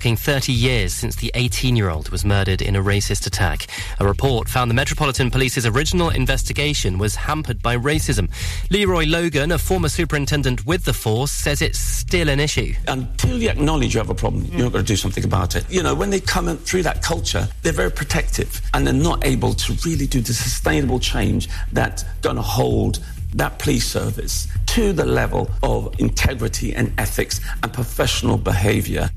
30 years since the 18-year-old was murdered in a racist attack. A report found the Metropolitan Police's original investigation was hampered by racism. Leroy Logan, a former superintendent with the force, says it's still an issue. Until you acknowledge you have a problem, you're not going to do something about it. You know, when they come through that culture, they're very protective and they're not able to really do the sustainable change that's going to hold that police service to the level of integrity and ethics and professional behaviour.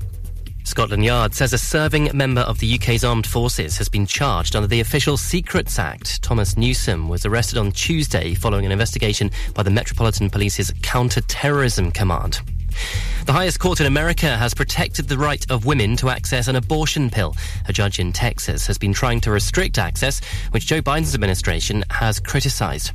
Scotland Yard says a serving member of the UK's armed forces has been charged under the Official Secrets Act. Thomas Newsome was arrested on Tuesday following an investigation by the Metropolitan Police's Counter-Terrorism Command. The highest court in America has protected the right of women to access an abortion pill. A judge in Texas has been trying to restrict access, which Joe Biden's administration has criticized.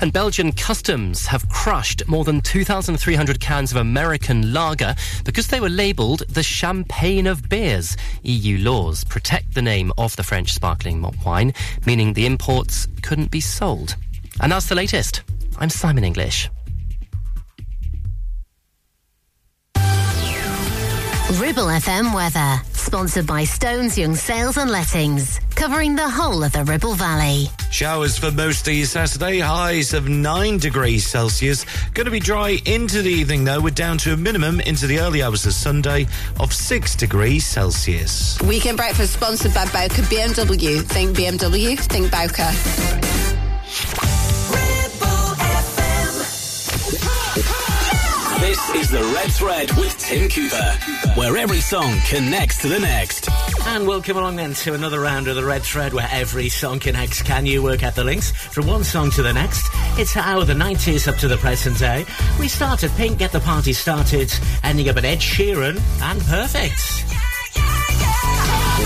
And Belgian customs have crushed more than 2,300 cans of American lager because they were labelled the champagne of beers. EU laws protect the name of the French sparkling wine, meaning the imports couldn't be sold. And that's the latest. I'm Simon English. Ribble FM weather, sponsored by Stones Young Sales and Lettings, covering the whole of the Ribble Valley. Showers for most of Saturday, highs of 9 degrees Celsius. Going to be dry into the evening though, we're down to a minimum into the early hours of Sunday of 6 degrees Celsius. Weekend breakfast sponsored by Bowker BMW. Think BMW, think Bowker. Is the Red Thread with Tim Cooper, where every song connects to the next. And welcome along then to another round of the Red Thread, where every song connects. Can you work out the links from one song to the next? It's how the 90s up to the present day. We start at Pink, Get the Party Started, ending up at Ed Sheeran and Perfect.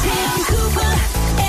Tim Cooper,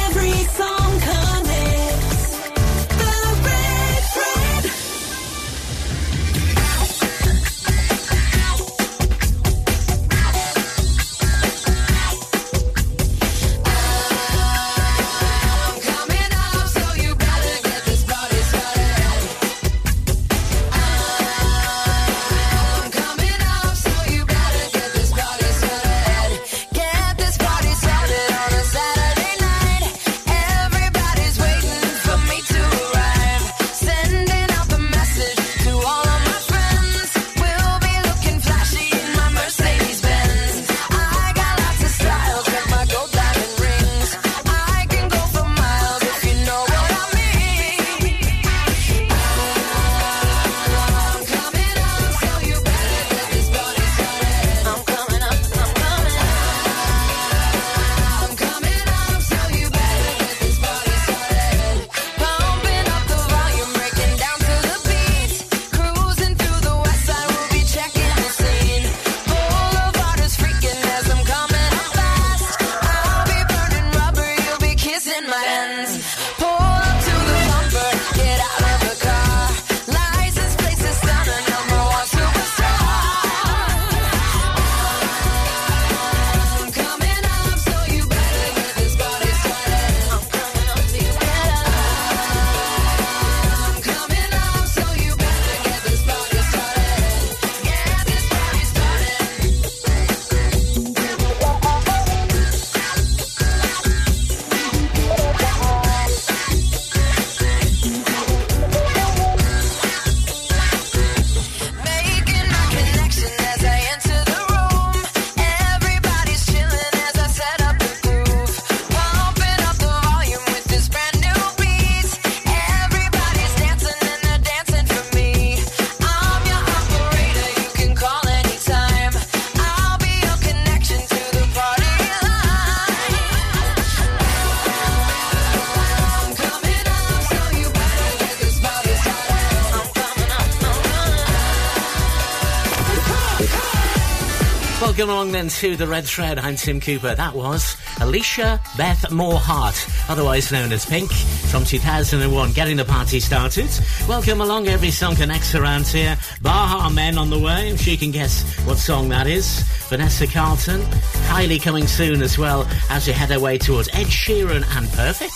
Then to the Red Thread. I'm Tim Cooper. That was Alicia Beth Moorhart, otherwise known as Pink, from 2001, getting the party started. Welcome along. Every song connects around here. Baha Men on the way. If she can guess what song that is. Vanessa Carlton, Kylie coming soon as well as we head our way towards Ed Sheeran and Perfect.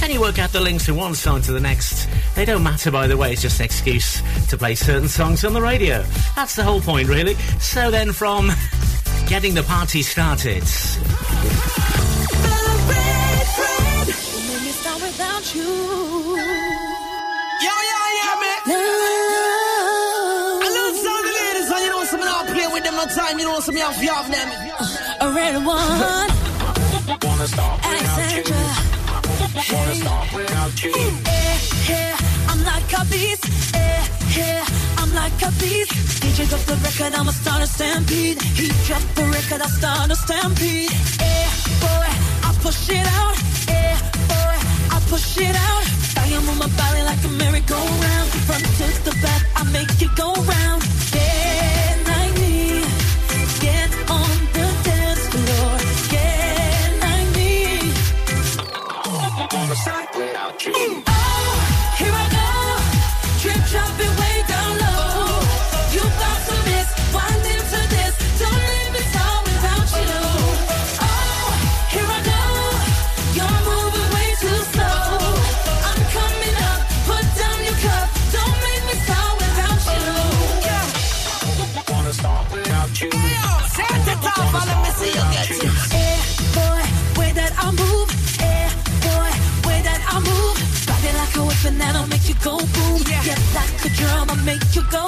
Can you work out the links from one song to the next? They don't matter, by the way. It's just an excuse to play certain songs on the radio. That's the whole point, really. So then, from getting the party started. Make me you. Yo, yo, yo, man. I love some of the ladies, and you know, some not play with them no time. You know, some you have you have them. A red one. Alexandra. Hey. Eh, eh, I'm like a beast. Eh, eh, I'm like a beast. DJ drop the record, I'ma start a stampede. He drop the record, I start a stampede. Eh, boy, I push it out. Eh, boy, I push it out. I am on my body like a merry-go-round. From front to the back, I make it go round. Get like me. Get on the dance floor. Get like me. Oh, here I go. Trip, drop go boom. Get like a drum, I'll make you go.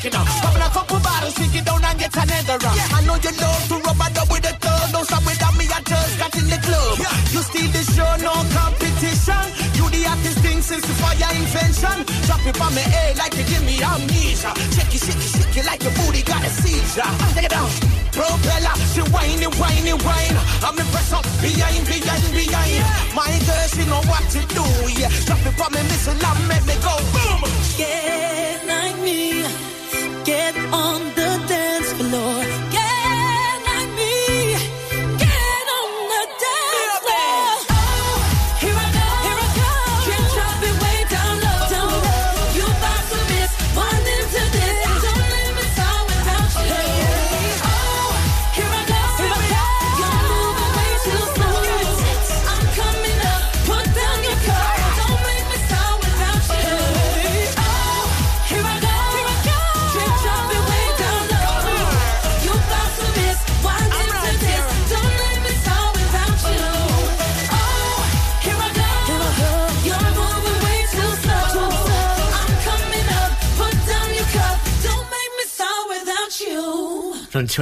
Watching how she working out. Popping a couple bottles, take it down and get another round. I know you love to rub it up with the thug. Don't stop without me, I just got in the club. You steal the show, no competition. You the hottest thing since the fire invention. Drop it on me head like you give me amnesia. Shake it, shake it, shake it like your booty got a seizure. Ah, take it down. Propeller, she whiny, whiny, whine. I'm impressed up behind, behind, behind. My girl, she know what to do, yeah. Drop it on me, missile, and make me go boom. Get like me. Get on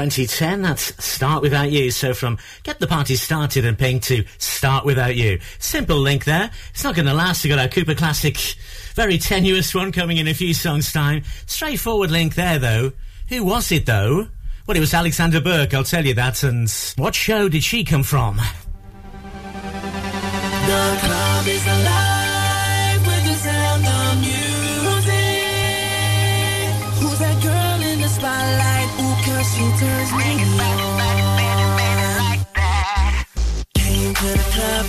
2010, that's Start Without You. So from Get the Party Started and Pink to Start Without You. Simple link there. It's not going to last. We've got our Cooper Classic, very tenuous one coming in a few songs' time. Straightforward link there, though. Who was it, though? Well, it was Alexandra Burke, I'll tell you that. And what show did she come from? The club is alive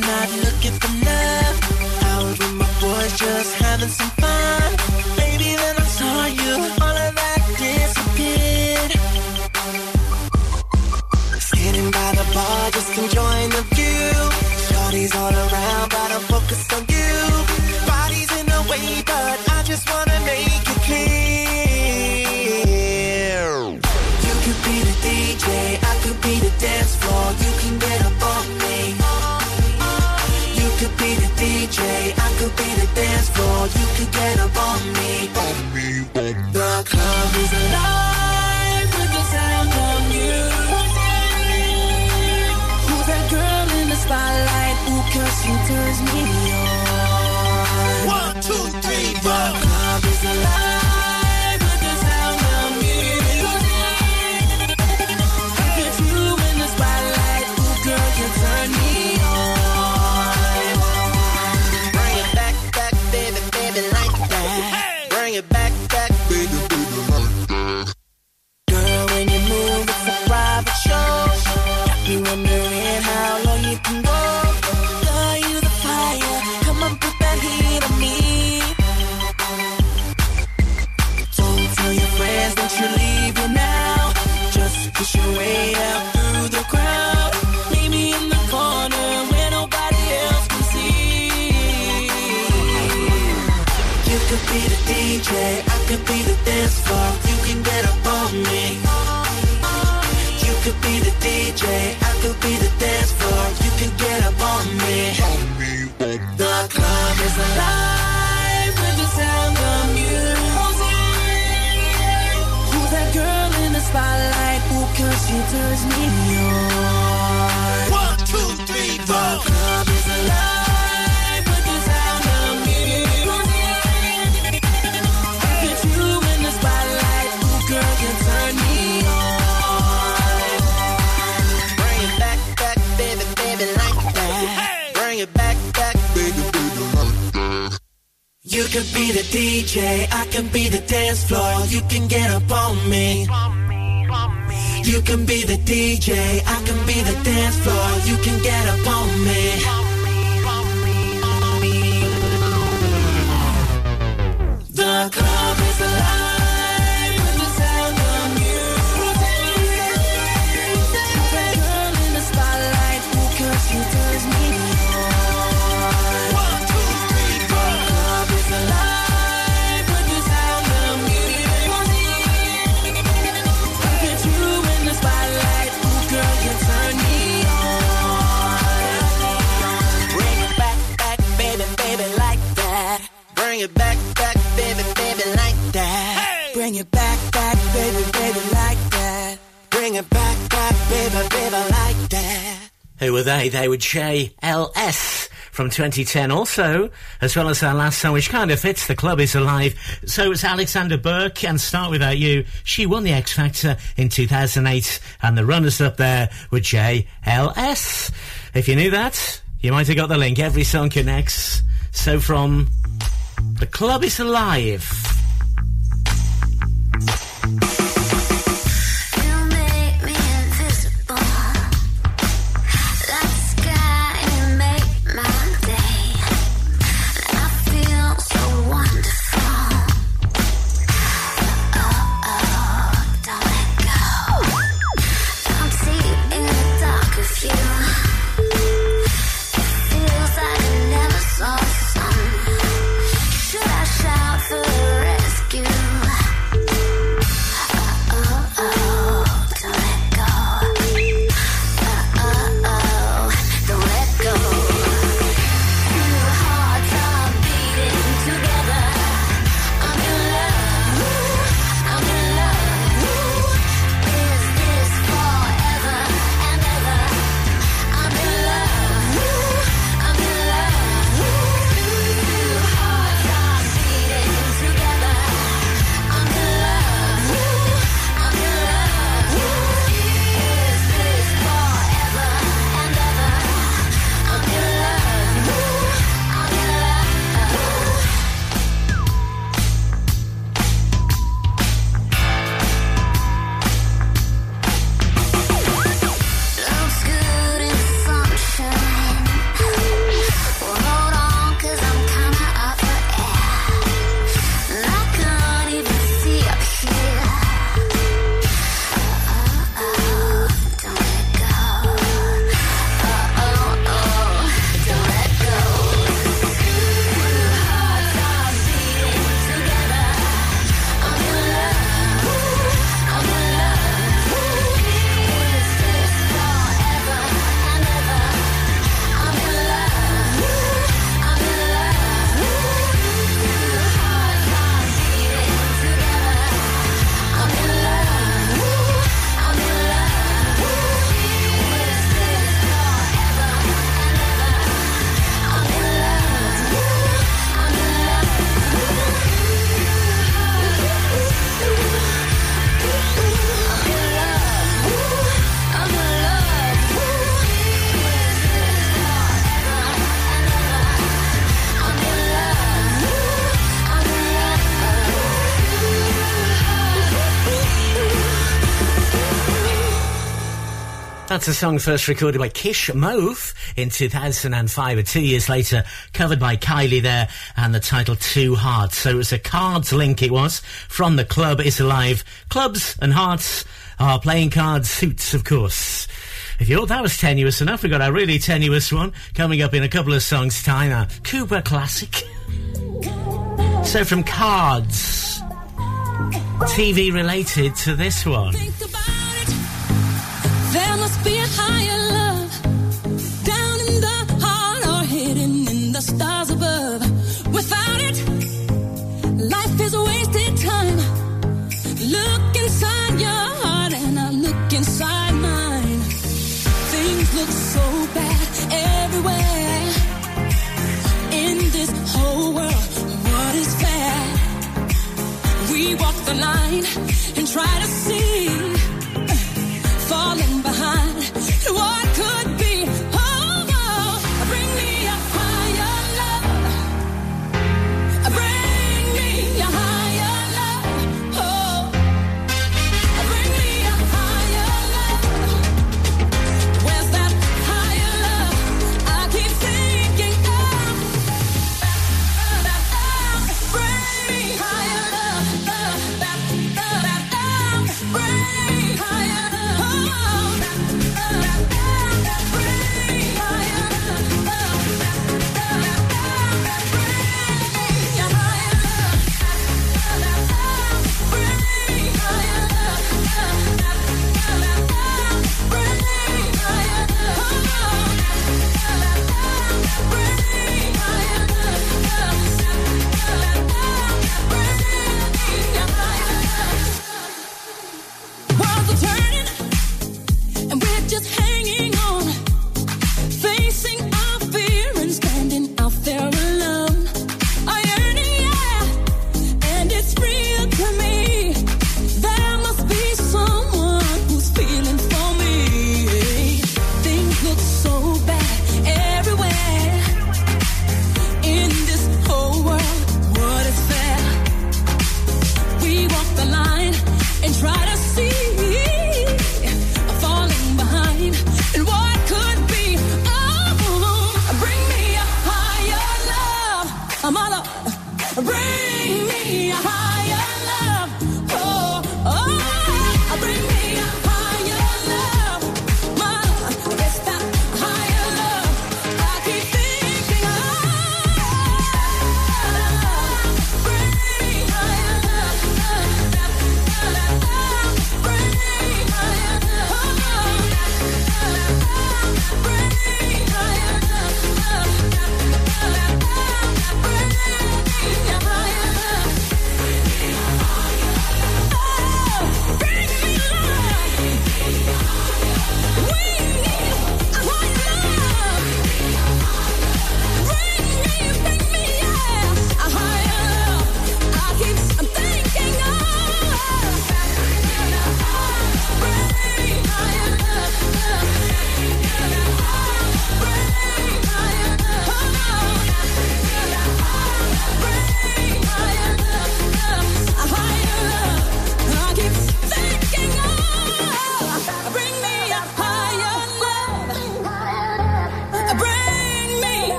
not looking for love. I was with my boys just having some fun. Baby, then I saw you. All of that disappeared. Standing by the bar, just enjoying the view. Shorties all around, but could be the dance floor. You could get up on me. on The club is alive dance floor. You can get up on me. You could be the DJ, I could be the dance floor. You can get up on me. The club is alive with the sound of music. Who's that girl in the spotlight? Ooh, cause she turns me on. You could be the DJ, I can be the dance floor. You can get up on me. You can be the DJ, I can be the dance floor. You can get up on me. Bring it back, back, baby, baby, like that. Who were they? They were JLS from 2010 also, as well as our last song, which kind of fits The Club is Alive. So it's Alexandra Burke and Start Without You. She won the X Factor in 2008 and the runners up there were JLS. If you knew that, you might have got the link. Every song connects. So from The Club is Alive. That's a song first recorded by Kish Mauve in 2005, but two years later covered by Kylie there, and the title Two Hearts. So it was a cards link, it was, from the club is alive. Clubs and hearts are playing cards, suits, of course. If you thought that was tenuous enough, we've got a really tenuous one coming up in a couple of songs' time. A Cooper classic. So from cards, TV related to this one. And I look inside mine. Things look so bad everywhere. In this whole world, what is fair? We walk the line and try to see what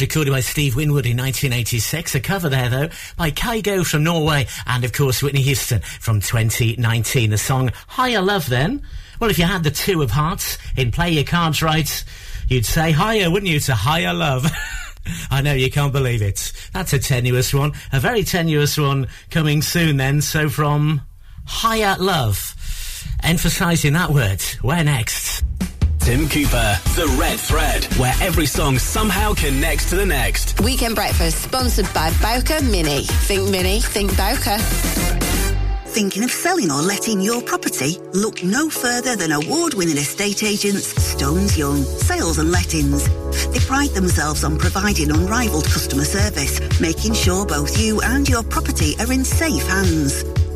Recorded by Steve Winwood in 1986. A cover there, though, by Kygo from Norway and, of course, Whitney Houston from 2019. The song Higher Love, then. Well, if you had the two of hearts in Play Your Cards Right, you'd say higher, wouldn't you, to Higher Love? I know, you can't believe it. That's a tenuous one. A very tenuous one coming soon, then. So, from Higher Love, emphasising that word. Where next? Tim Cooper, The Red Thread, where every song somehow connects to the next. Weekend Breakfast, sponsored by Bowker Mini. Think Mini, think Bowker. Thinking of selling or letting your property? Look no further than award-winning estate agents Stones Young Sales and Lettings. They pride themselves on providing unrivaled customer service, making sure both you and your property are in safe hands.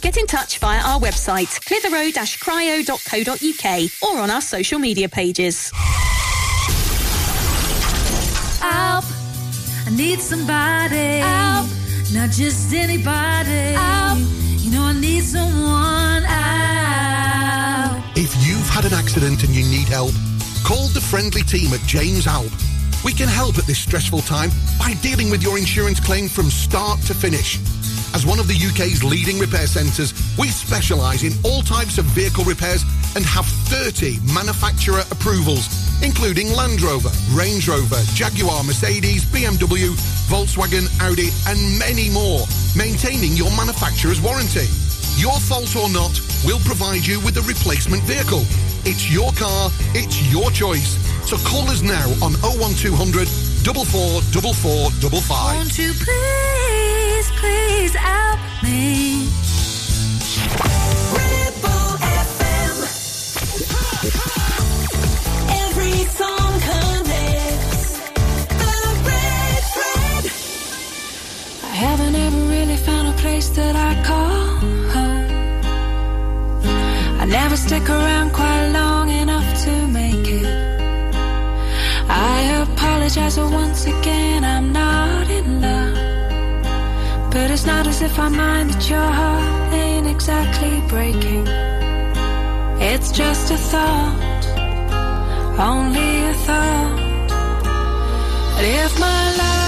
Get in touch via our website, clitheroe-cryo.co.uk or on our social media pages. Help! I need somebody. Help! Not just anybody. Help! You know I need someone. Help! If you've had an accident and you need help, call the friendly team at James Alp. We can help at this stressful time by dealing with your insurance claim from start to finish. As one of the UK's leading repair centres, we specialise in all types of vehicle repairs and have 30 manufacturer approvals, including Land Rover, Range Rover, Jaguar, Mercedes, BMW, Volkswagen, Audi, and many more, maintaining your manufacturer's warranty. Your fault or not, we'll provide you with a replacement vehicle. It's your car, it's your choice. So call us now on 01200 444455. Won't you please, please help me? Every song connects. The red thread. I haven't ever really found a place that I call never stick around quite long enough to make it. I apologize, once again, I'm not in love. But it's not as if I mind that your heart ain't exactly breaking. It's just a thought, only a thought. But if my life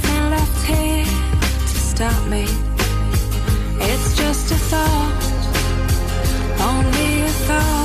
stop me. It's just a thought, only a thought.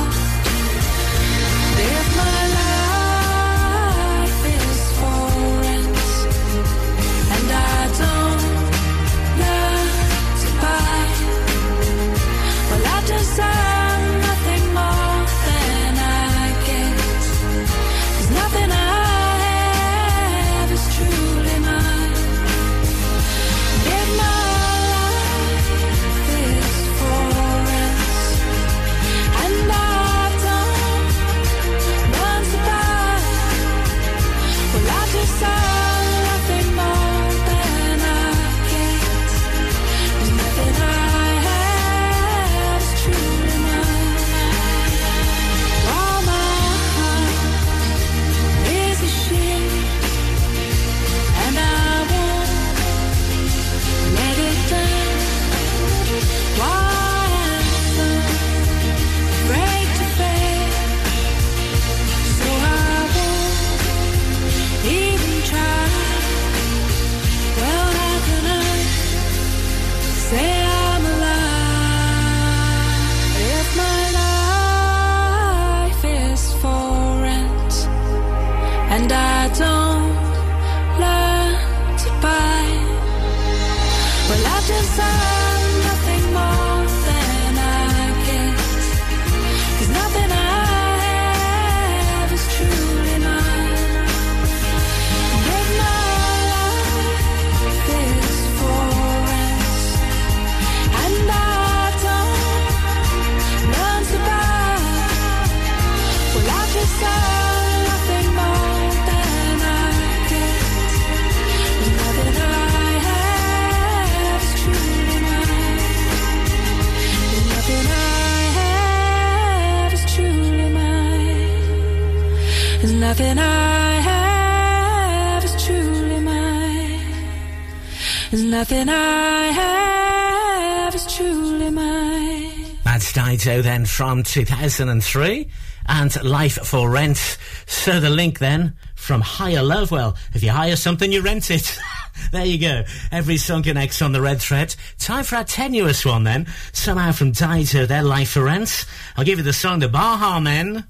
That's then from 2003 and Life for Rent. So the link then from Higher Love. Well, if you hire something, you rent it. there you go. Every song connects on the red thread. Time for our tenuous one then. Somehow from Dido, their Life for Rent. I'll give you the song The Baha Men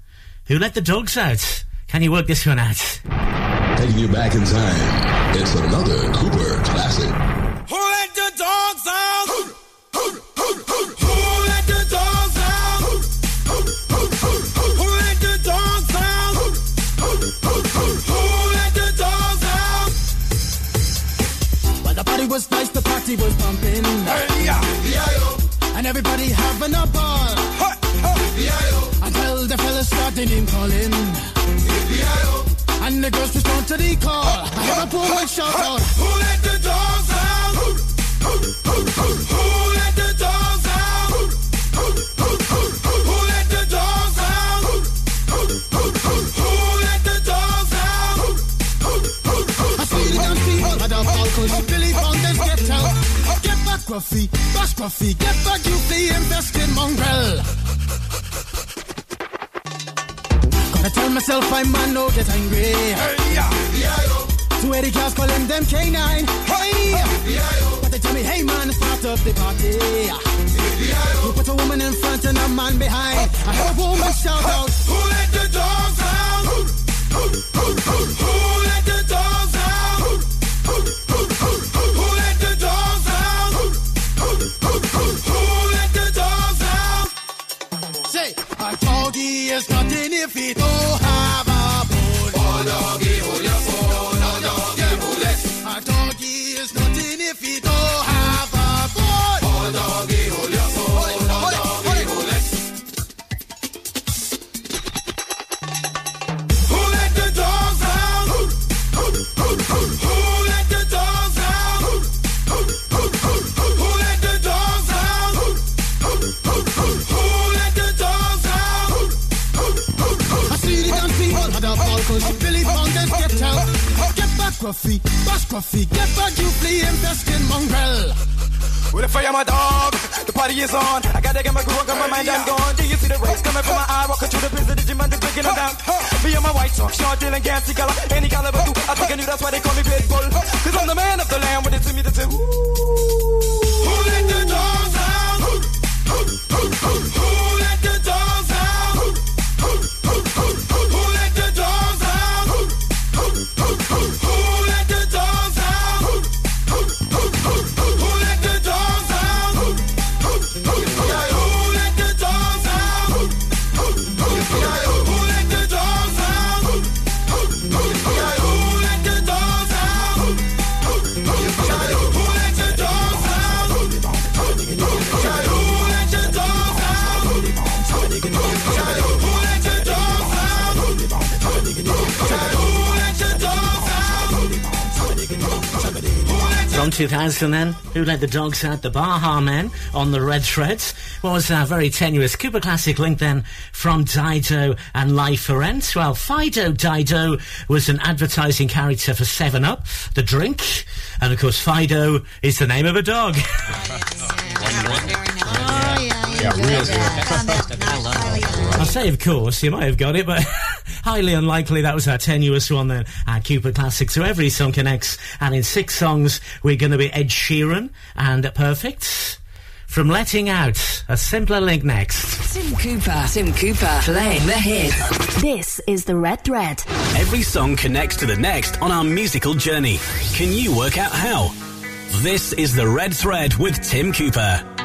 Who Let the Dogs Out. Can you work this one out? Taking you back in time. It's another Cooper classic. Was nice, the party was pumping. And everybody having a ball. Until the fellas started name calling. And the girls respond to the call. I hear a poor shout out. Who let the dogs out? Who let the dogs Get back, Gruffy. Bash Gruffy. Get back, you flea infested mongrel. Gotta tell myself I'm man, no get angry. Two Eddie cars calling them K9. Hey! But they tell me, hey man, start up the party. You put a woman in front and a man behind. I heard a woman shout out. Who let the dogs out? Bash Gruffy. Get back, you flea infested mongrel. With a fire, my dog. The party is on. I gotta get my groove on, got my mind, I'm gone. Do you see the rays coming from my eye? Walking through the prison, Digimon, just breaking them down. Me and my white talk, short, dealing, gassy color. Any caliber. I think I knew that's why they call me Pitbull. Cause I'm the man of the land 2000 then, Who Let the Dogs Out? The Baha Men on the Red Threads. What was a very tenuous Cooper Classic link then from Dido and Life for Rent? Well, Fido Dido was an advertising character for 7-Up, the drink. And of course, Fido is the name of a dog. Yeah, real I say, of course, you might have got it, but highly unlikely that was our tenuous one then. Our Cooper Classic. So every song connects, and in six songs, we're going to be Ed Sheeran and Perfect. From Letting Out, a simpler link next. Tim Cooper. Tim Cooper. Playing the hits. This is the Red Thread. Every song connects to the next on our musical journey. Can you work out how? This is the Red Thread with Tim Cooper.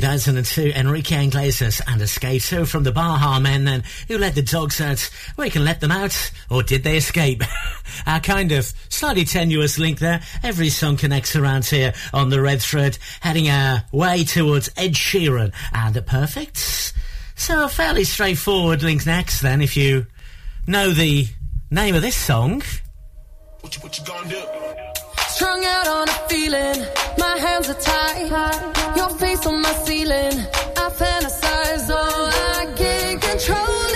2002, Enrique Iglesias and Escape 2 from the Baha Men then, who let the dogs out. We can let them out, or did they escape? Our kind of slightly tenuous link there. Every song connects around here on the red thread, heading our way towards Ed Sheeran and the Perfects. So a fairly straightforward link next then, if you know the name of this song. Strung out on a feeling, my hands are tied. Your face on my ceiling, I fantasize. Oh, I can't control it,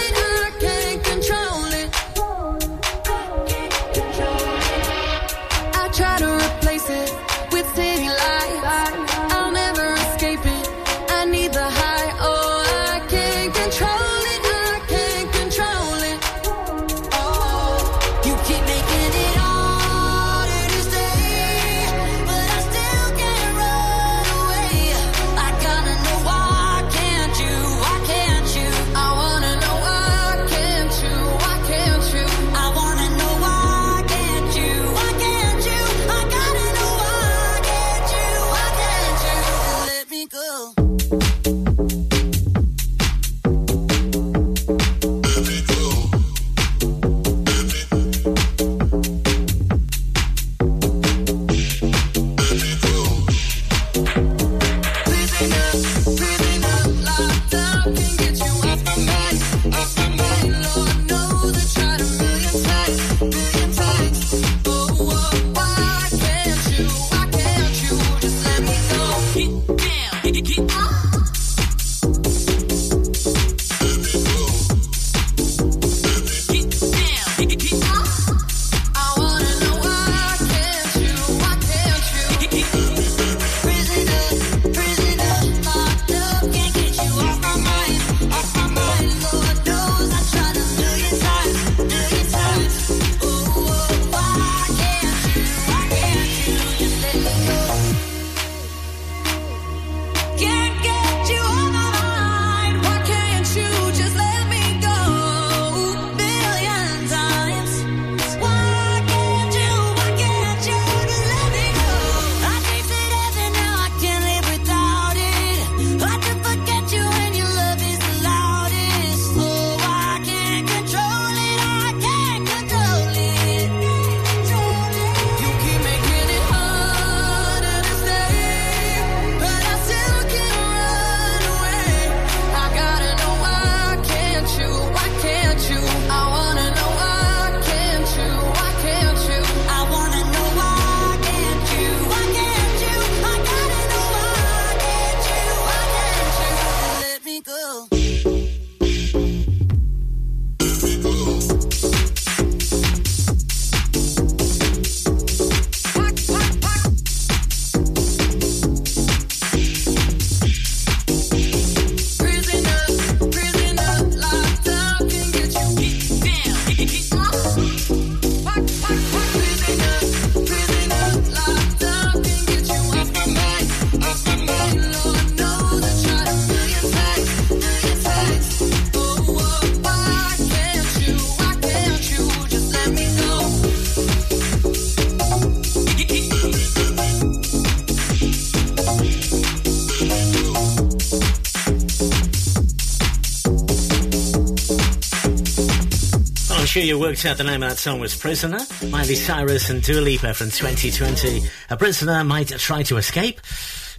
you worked out the name of that song was Prisoner. Miley Cyrus and Dua Lipa from 2020. A prisoner might try to escape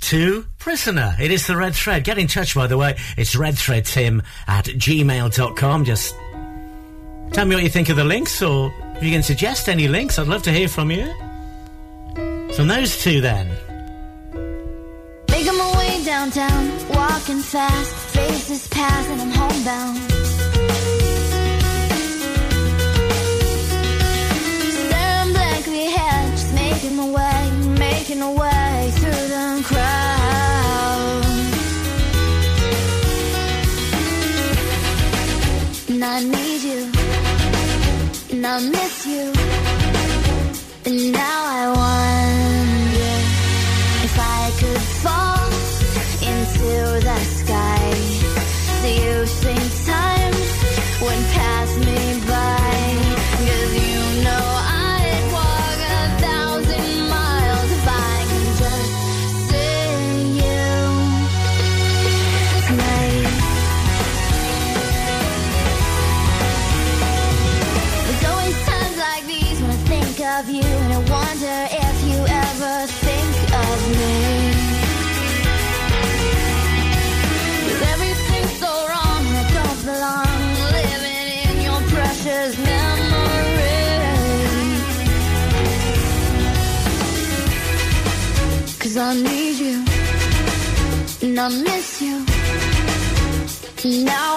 to prisoner. It is the red thread. Get in touch, by the way. It's redthreadtim at gmail.com. Just tell me what you think of the links, or if you can suggest any links, I'd love to hear from you. From those two, then. Making my way downtown, walking fast, faces and I'm homebound. Making my way, making my way through the crowd. And I need you, and I miss you, and now I wonder Now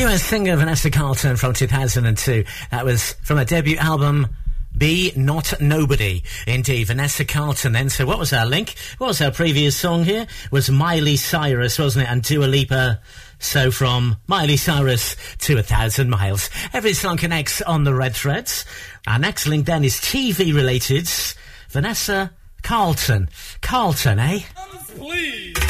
US singer Vanessa Carlton from 2002. That was from her debut album. Be Not Nobody. Indeed, Vanessa Carlton then. So what was our link? What was our previous song here? Was Miley Cyrus, wasn't it? And Dua Lipa. So from Miley Cyrus to A Thousand Miles. Every song connects on the red threads. Our next link then is TV related. Vanessa Carlton. Carlton, eh? Please.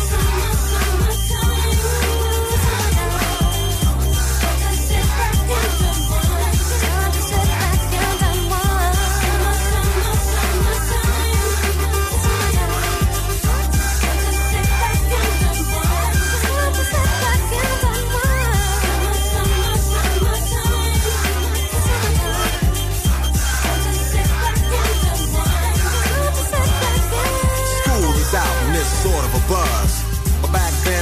School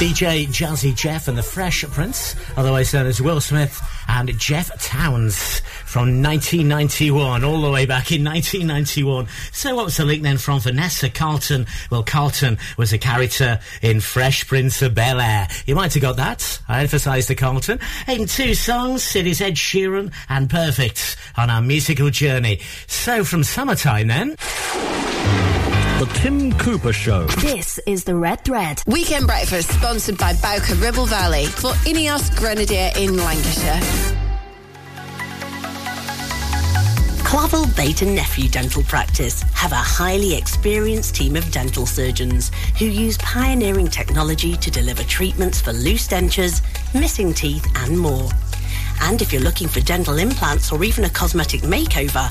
DJ Jazzy Jeff and the Fresh Prince, otherwise known as Will Smith and Jeff Townes from 1991, all the way back in 1991. So what was the link then from Vanessa Carlton? Well, Carlton was a character in Fresh Prince of Bel Air. You might have got that. I emphasise the Carlton. In two songs, it is Ed Sheeran and Perfect on our musical journey. So from summertime then. The Tim Cooper Show. This is the Red Thread. Weekend breakfast sponsored by Bowker Ribble Valley for Ineos Grenadier in Lancashire. Clavel Bait and Nephew Dental Practice have a highly experienced team of dental surgeons who use pioneering technology to deliver treatments for loose dentures, missing teeth, and more. And if you're looking for dental implants or even a cosmetic makeover,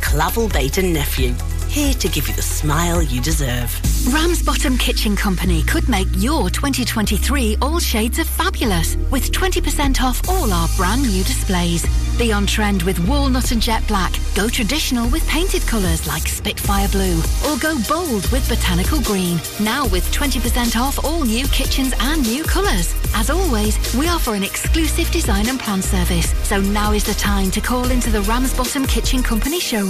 Clavel Bait and Nephew, here to give you the smile you deserve. Ramsbottom Kitchen Company could make your 2023 all shades of fabulous with 20% off all our brand new displays. Be on trend with walnut and jet black. Go traditional with painted colours like Spitfire Blue. Or go bold with botanical green. Now with 20% off all new kitchens and new colours. As always, we offer an exclusive design and plan service. So now is the time to call into the Ramsbottom Kitchen Company showroom.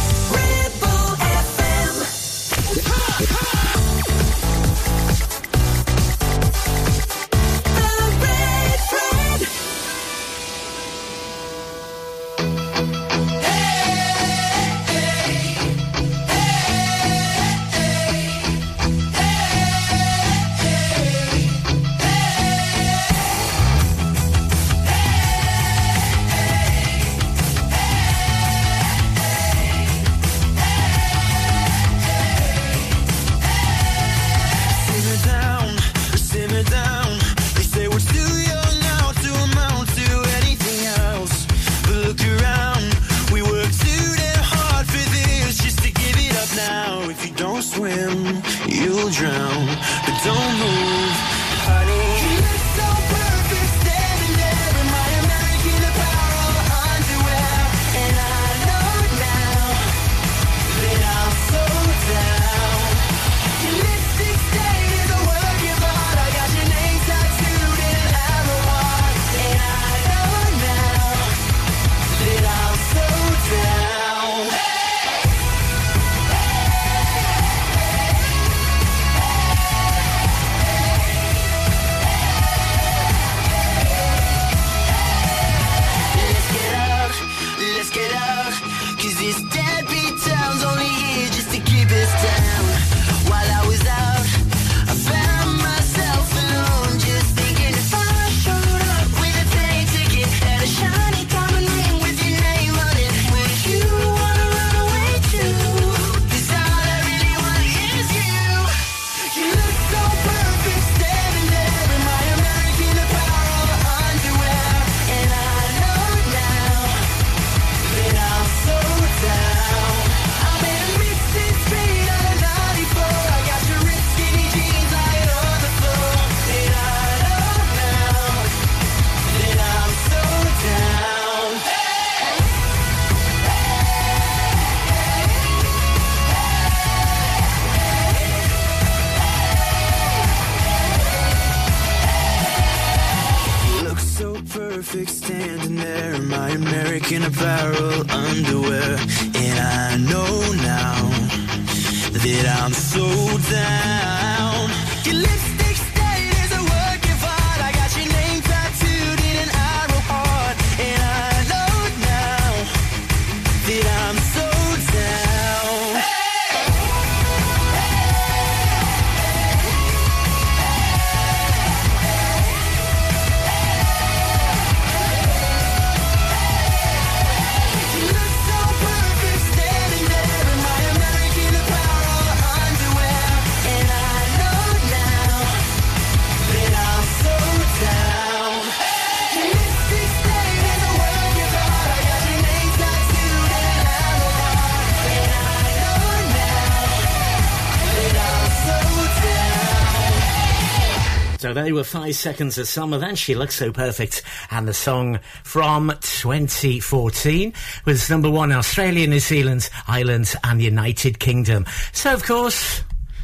Five seconds of summer. Then she Looks so perfect, and the song from 2014 was number one Australia, New Zealand, Ireland, and the United Kingdom. So of course,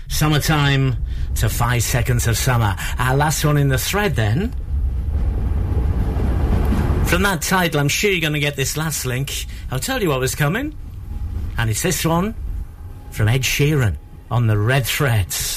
summertime to five seconds of summer. Our last one in the thread, then. From that title, I'm sure you're going to get this last link. I'll tell you what was coming, and it's this one from Ed Sheeran on the Red Threads.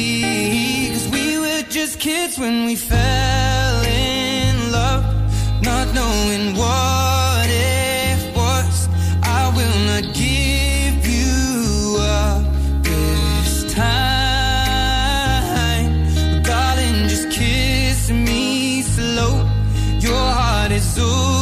just kids when we fell in love, not knowing what it was. I will not give you up this time. Darling, just kiss me slow. Your heart is over.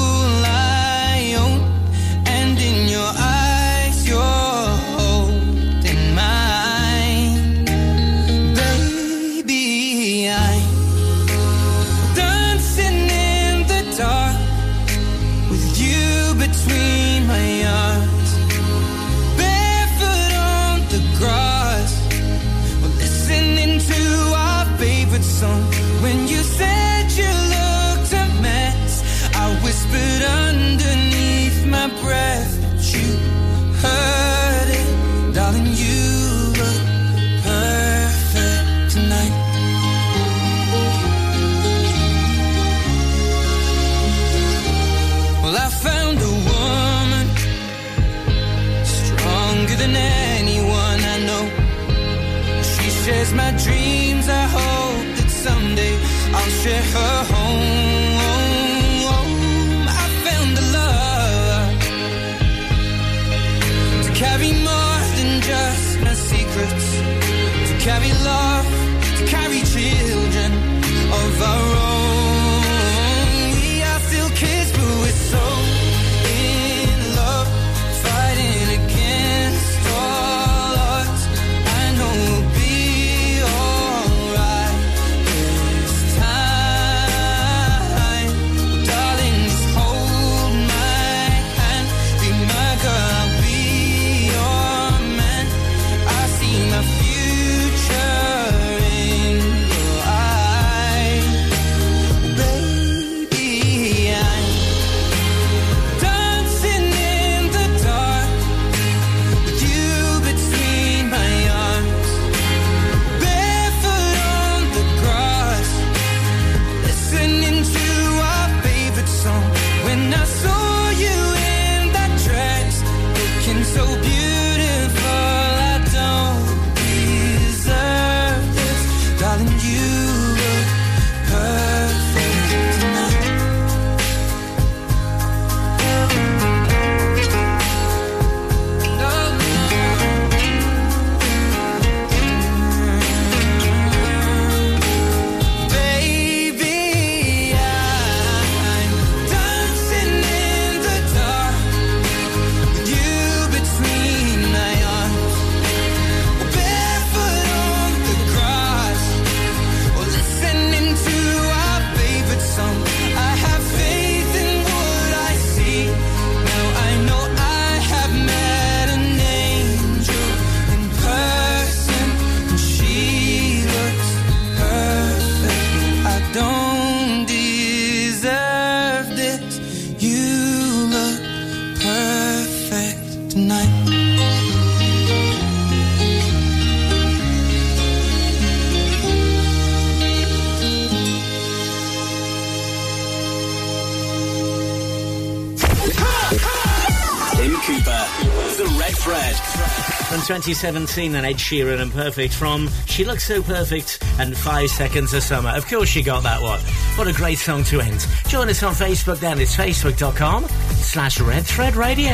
2017 and Ed Sheeran and Perfect from She Looks So Perfect and Five Seconds of Summer. Of course she got that one. What a great song to end. Join us on Facebook then. It's facebook.com slash Red Thread Radio.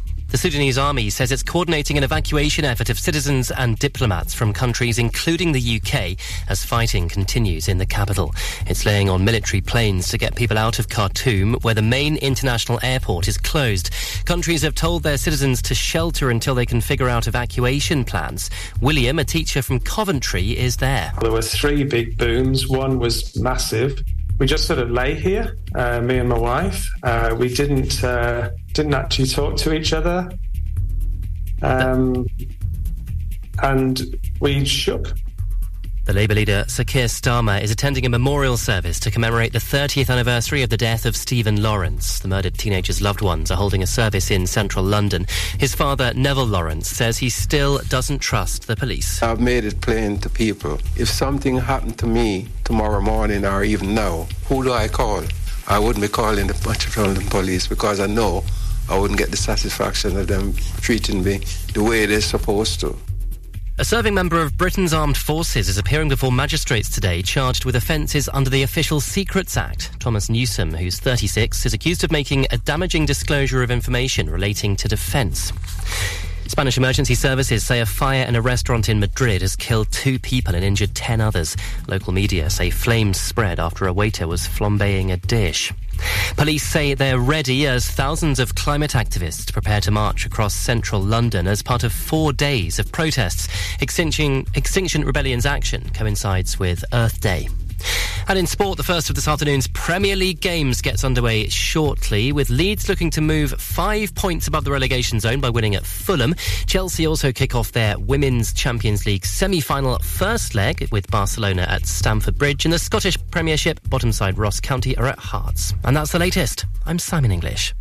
The Sudanese army says it's coordinating an evacuation effort of citizens and diplomats from countries including the UK as fighting continues in the capital. It's laying on military planes to get people out of Khartoum, where the main international airport is closed. Countries have told their citizens to shelter until they can figure out evacuation plans. William, a teacher from Coventry, is there. There were three big booms. One was massive. We just sort of lay here, uh, me and my wife. Uh, we didn't uh, didn't actually talk to each other, um, and we shook. The Labour leader, Sir Keir Starmer, is attending a memorial service to commemorate the 30th anniversary of the death of Stephen Lawrence. The murdered teenager's loved ones are holding a service in central London. His father, Neville Lawrence, says he still doesn't trust the police. I've made it plain to people. If something happened to me tomorrow morning or even now, who do I call? I wouldn't be calling the Metropolitan Police because I know I wouldn't get the satisfaction of them treating me the way they're supposed to. A serving member of Britain's armed forces is appearing before magistrates today charged with offences under the Official Secrets Act. Thomas Newsom, who's 36, is accused of making a damaging disclosure of information relating to defence. Spanish emergency services say a fire in a restaurant in Madrid has killed two people and injured 10 others. Local media say flames spread after a waiter was flambeing a dish. Police say they're ready as thousands of climate activists prepare to march across central London as part of four days of protests. Extinction, Extinction Rebellion's action coincides with Earth Day. And in sport, the first of this afternoon's Premier League games gets underway shortly, with Leeds looking to move five points above the relegation zone by winning at Fulham. Chelsea also kick off their Women's Champions League semi-final first leg with Barcelona at Stamford Bridge. In the Scottish Premiership, bottom side Ross County are at Hearts. And that's the latest. I'm Simon English.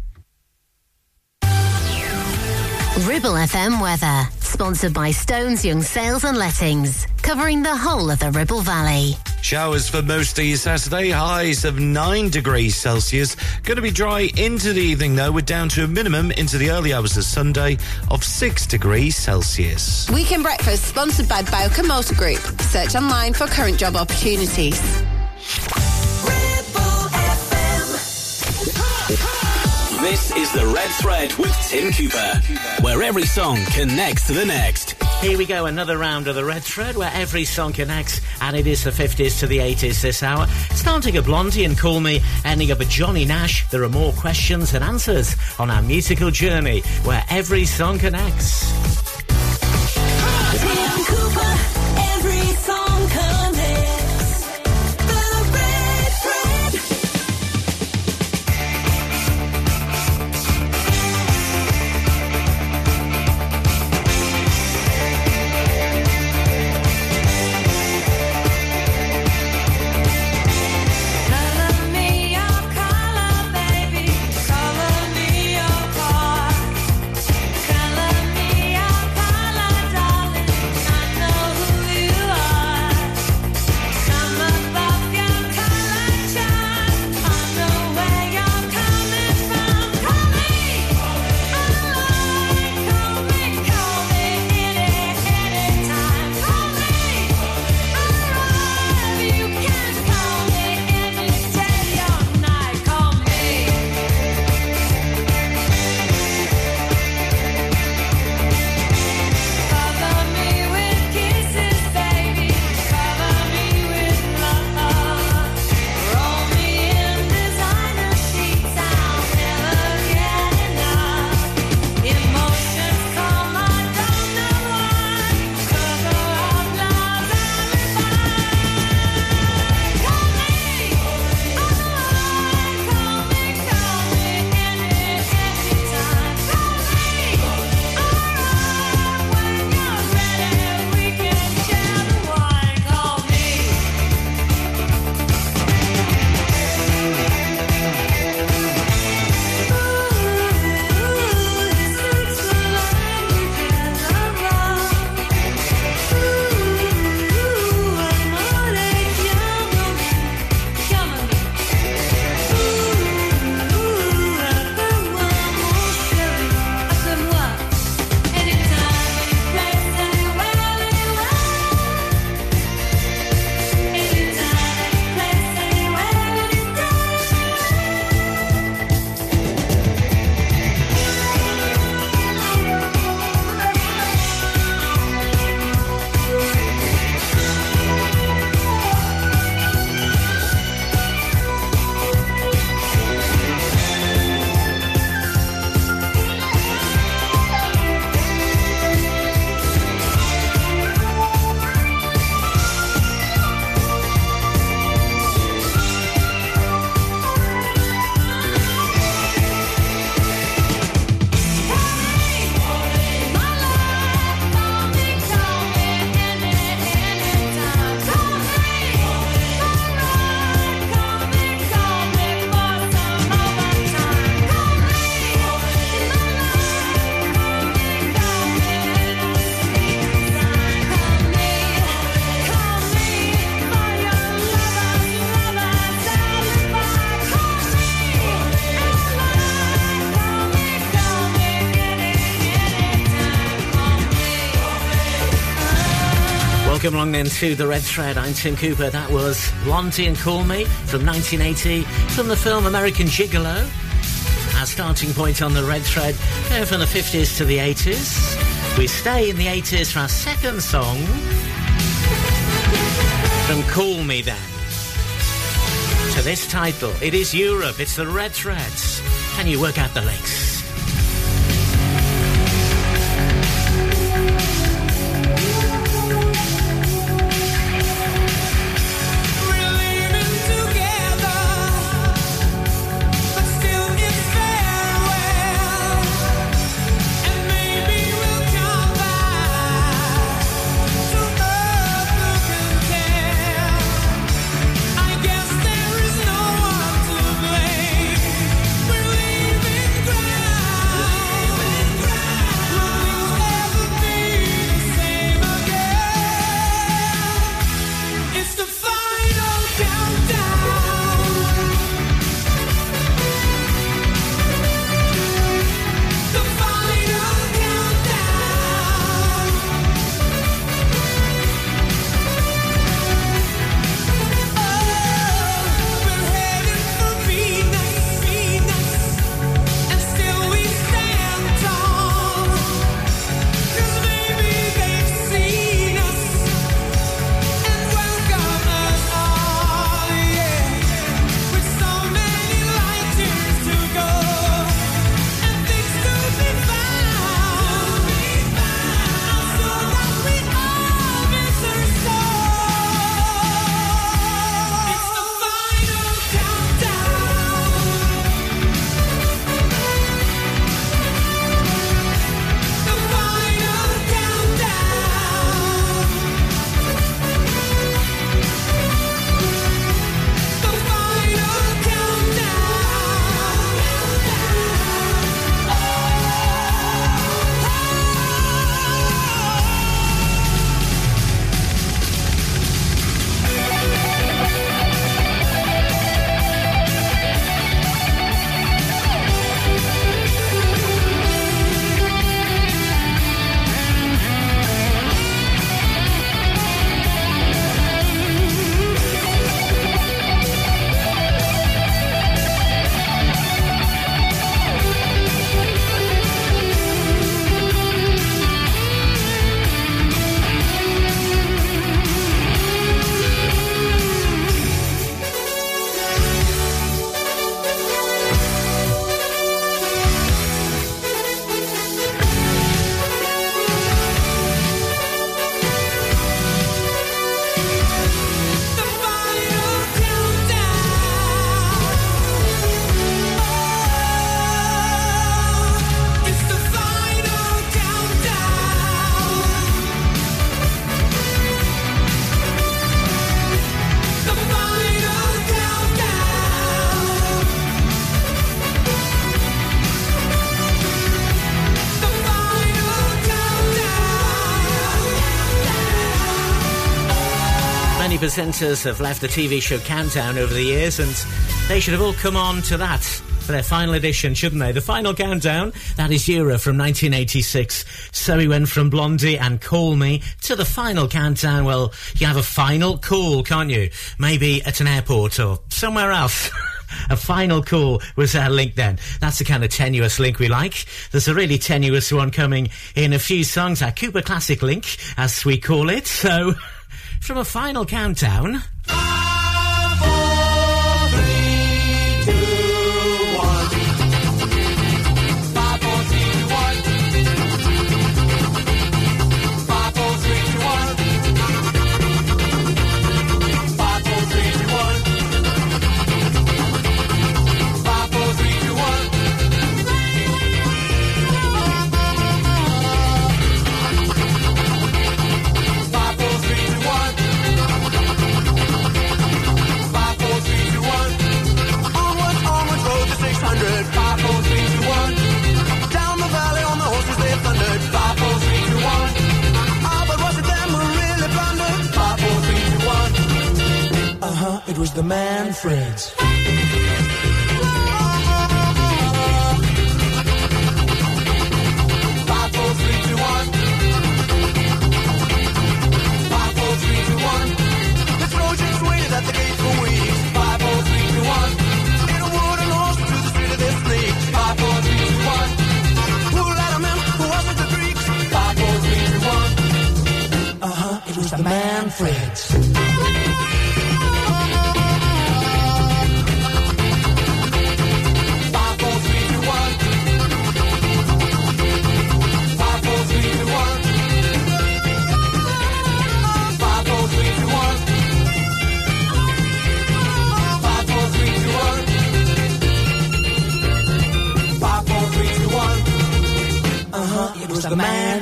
Ribble FM weather, sponsored by Stones Young Sales and Lettings, covering the whole of the Ribble Valley. Showers for most of your Saturday, highs of 9 degrees Celsius. Going to be dry into the evening though, we're down to a minimum into the early hours of Sunday of 6 degrees Celsius. Weekend Breakfast sponsored by Bowker Motor Group. Search online for current job opportunities. This is the Red Thread with Tim Cooper, where every song connects to the next. Here we go, another round of the Red Thread where every song connects, and it is the 50s to the 80s this hour. Starting at Blondie and Call Me, ending up at Johnny Nash. There are more questions than answers on our musical journey where every song connects. Along then to the Red Thread. I'm Tim Cooper. That was Blondie and Call Me from 1980 from the film American Gigolo. Our starting point on the Red Thread, going from the 50s to the 80s. We stay in the 80s for our second song from Call Me then. To this title, it is Europe, it's the Red Threads. Can you work out the links? Presenters have left the TV show Countdown over the years, and they should have all come on to that for their final edition, shouldn't they? The final countdown, that is Europe from 1986. So we went from Blondie and Call Me to the final countdown. Well, you have a final call, can't you? Maybe at an airport or somewhere else. A final call was our link then. That's the kind of tenuous link we like. There's a really tenuous one coming in a few songs, our Cooper Classic link, as we call it. So, from a final countdown. Was the Manfreds. Five,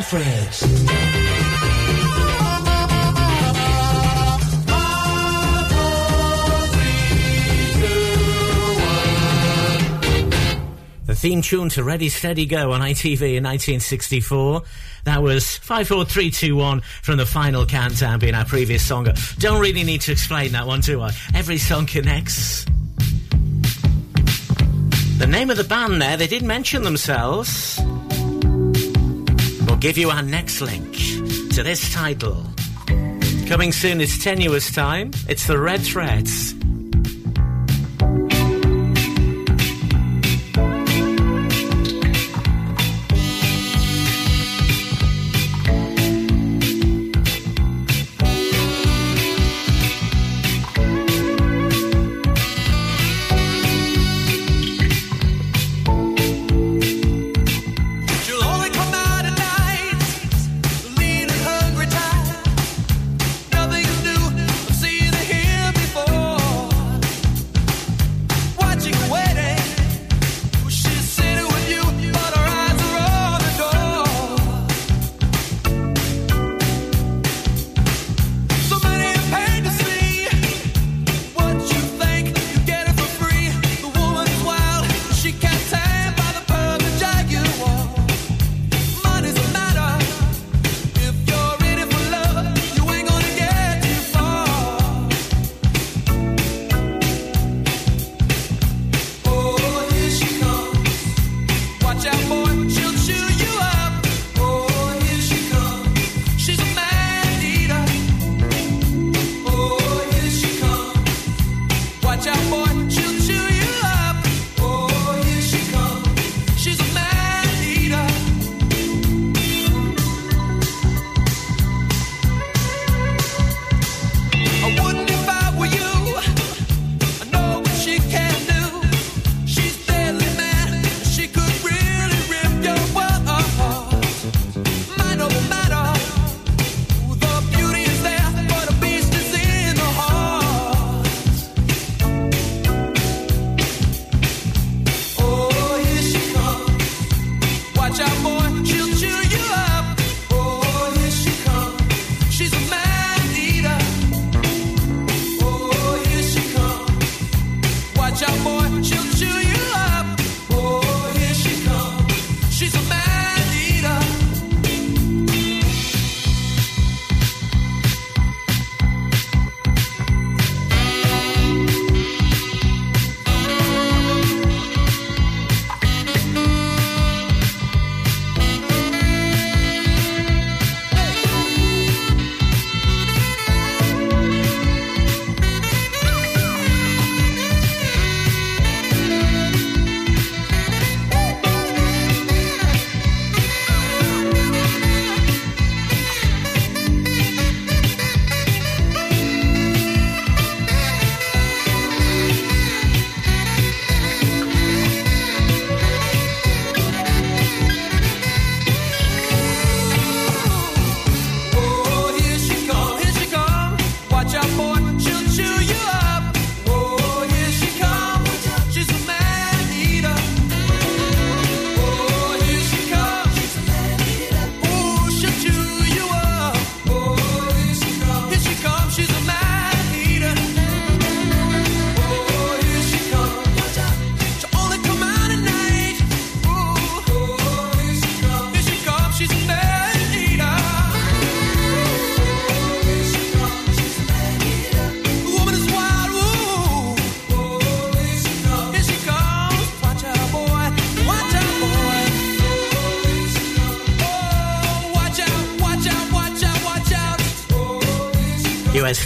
Fridge. The theme tune to Ready Steady Go on ITV in 1964. That was 54321 from the final countdown being our previous song. Don't really need to explain that one, do I? Every song connects. The name of the band there, they did mention themselves give you our next link to this title. Coming soon, it's tenuous time. It's the Red Threads.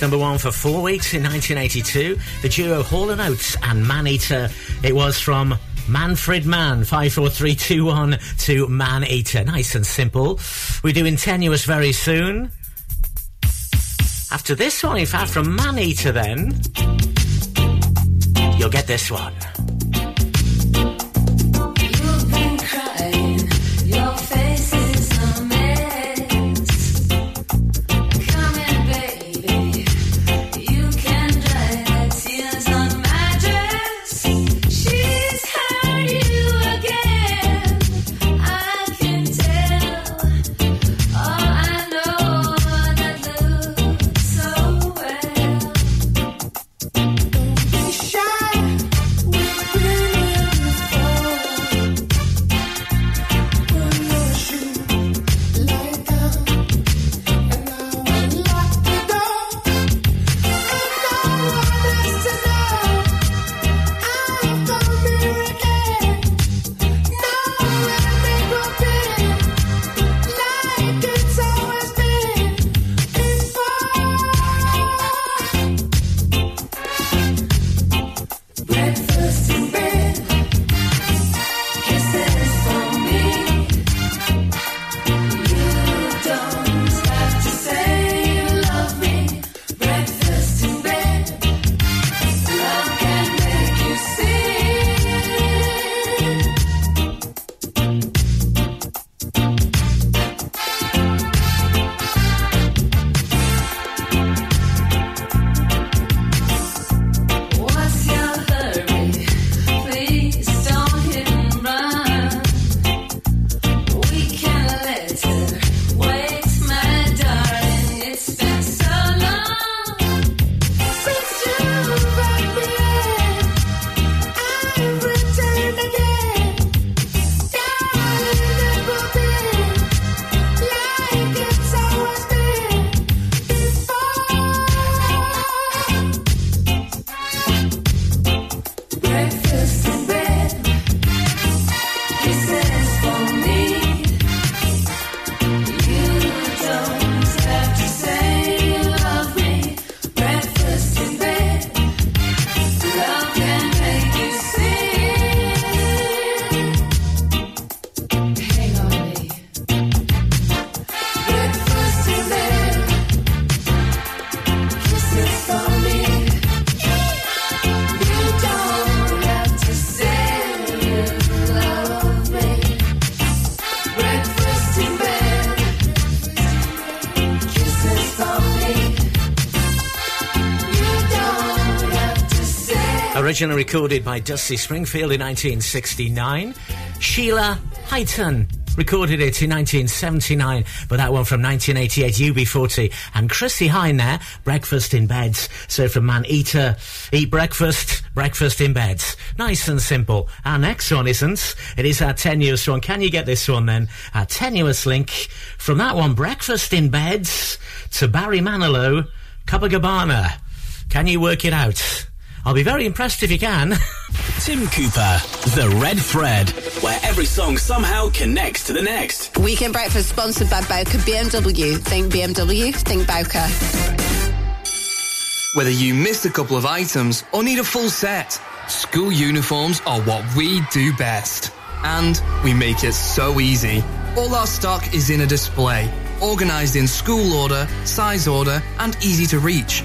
number one for four weeks in 1982. The duo Hall and Oates and Man Eater. It was from Manfred Mann, 54321 to Man Eater. Nice and simple. We're doing Tenuous very soon. After this one, in fact, from Man Eater, then, you'll get this one. Originally recorded by Dusty Springfield in 1969. Sheila Hylton recorded it in 1979, but that one from 1988, UB40. And Chrissie Hynde there, Breakfast in Beds. So from Man Eater, eat breakfast, breakfast in beds. Nice and simple. Our next one isn't. It is our tenuous one. Can you get this one then? Our tenuous link from that one, Breakfast in Beds, to Barry Manilow, Copacabana. Can you work it out? I'll be very impressed if you can. Tim Cooper, The Red Thread, where every song somehow connects to the next. Weekend breakfast sponsored by Bowker BMW. Think BMW, think Bowker. Whether you missed a couple of items or need a full set, school uniforms are what we do best. And we make it so easy. All our stock is in a display, organized in school order, size order, and easy to reach.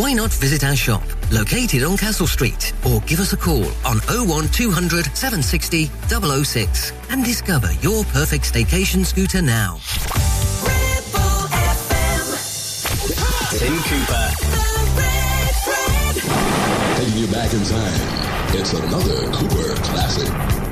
why not visit our shop located on Castle Street or give us a call on 01200 760 006 and discover your perfect staycation scooter now. Tim Cooper. Taking you back in time. It's another Cooper classic.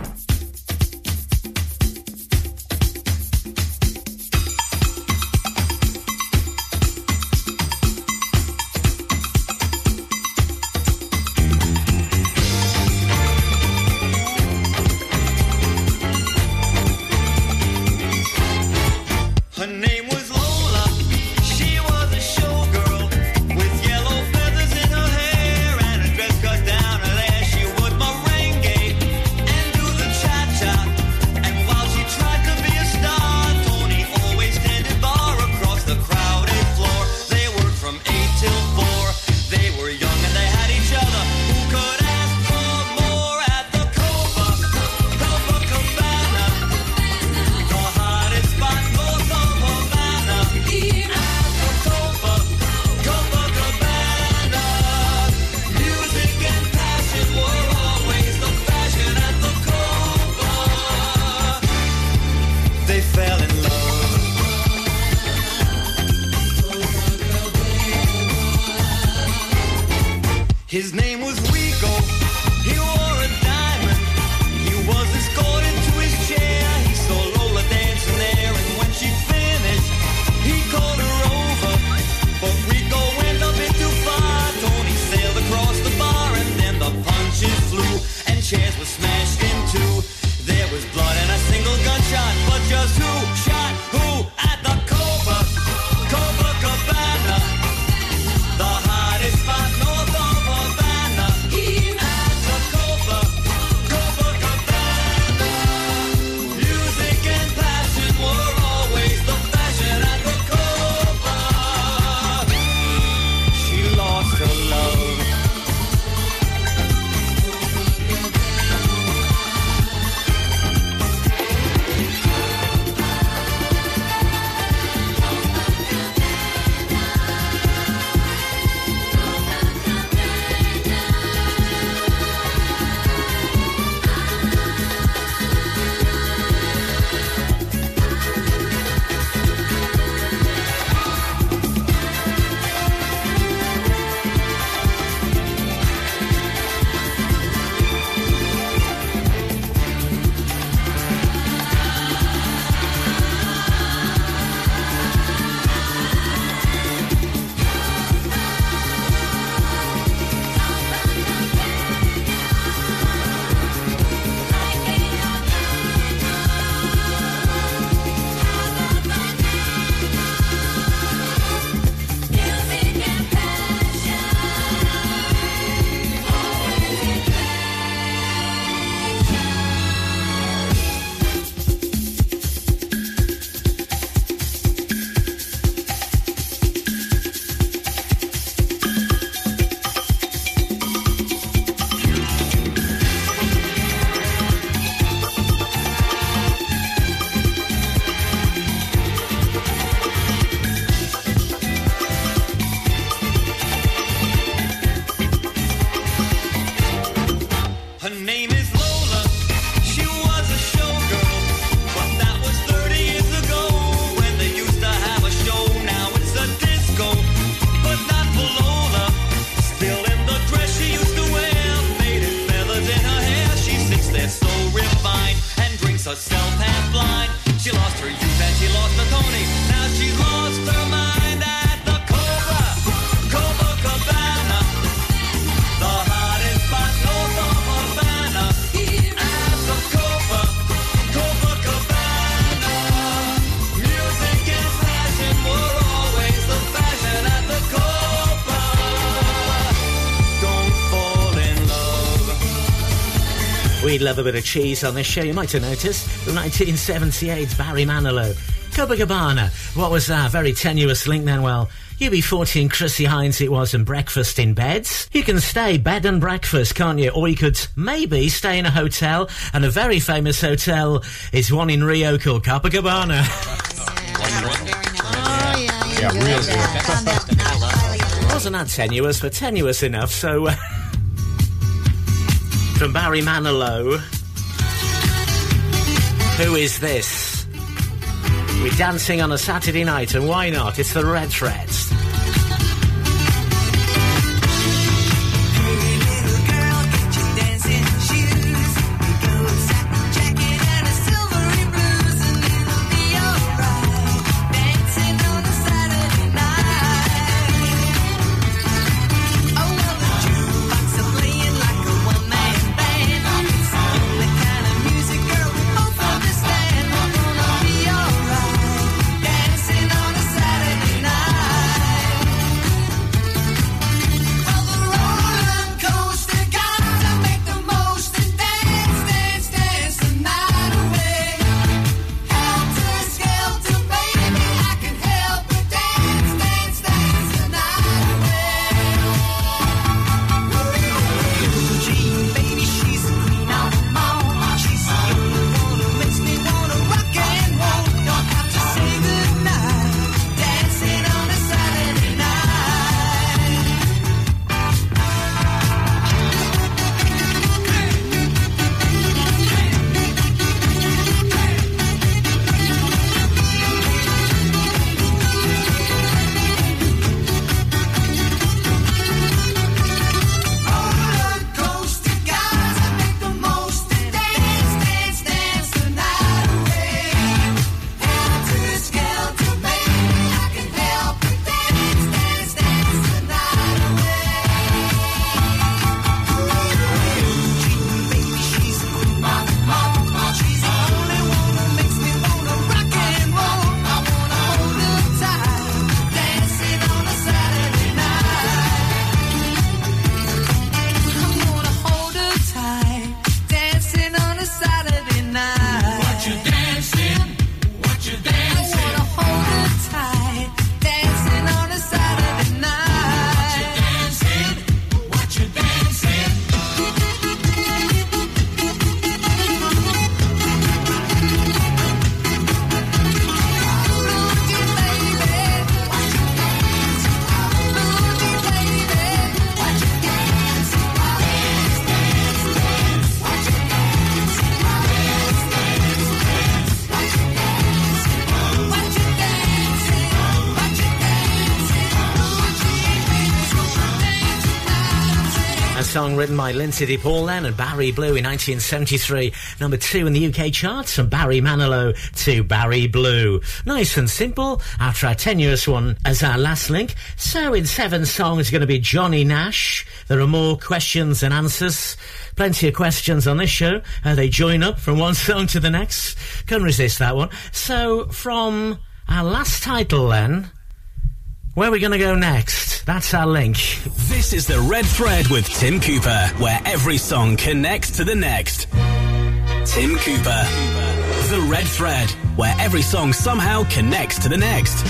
Love a bit of cheese on this show. You might have noticed from 1978, Barry Manilow. Copacabana. What was that? Very tenuous link then. Well, UB40 and Chrissie Hyndes it was and breakfast in beds. You can stay bed and breakfast, can't you? Or you could maybe stay in a hotel. And a very famous hotel is one in Rio called Copacabana. Yeah, real good. Wasn't that tenuous, but tenuous enough. So, uh, from Barry Manilow, who is this? We're dancing on a Saturday night, and why not? It's the Red Threads. Written by Lindsay then and Barry Blue in 1973. Number two in the UK charts from Barry Manilow to Barry Blue. Nice and simple after our tenuous one as our last link. So in seven songs going to be Johnny Nash. There are more questions than answers. Plenty of questions on this show. Uh, they join up from one song to the next. Couldn't resist that one. So from our last title then, where are we going to go next? That's our link. This is the Red Thread with Tim Cooper, where every song connects to the next. Tim Cooper. The Red Thread, where every song somehow connects to the next.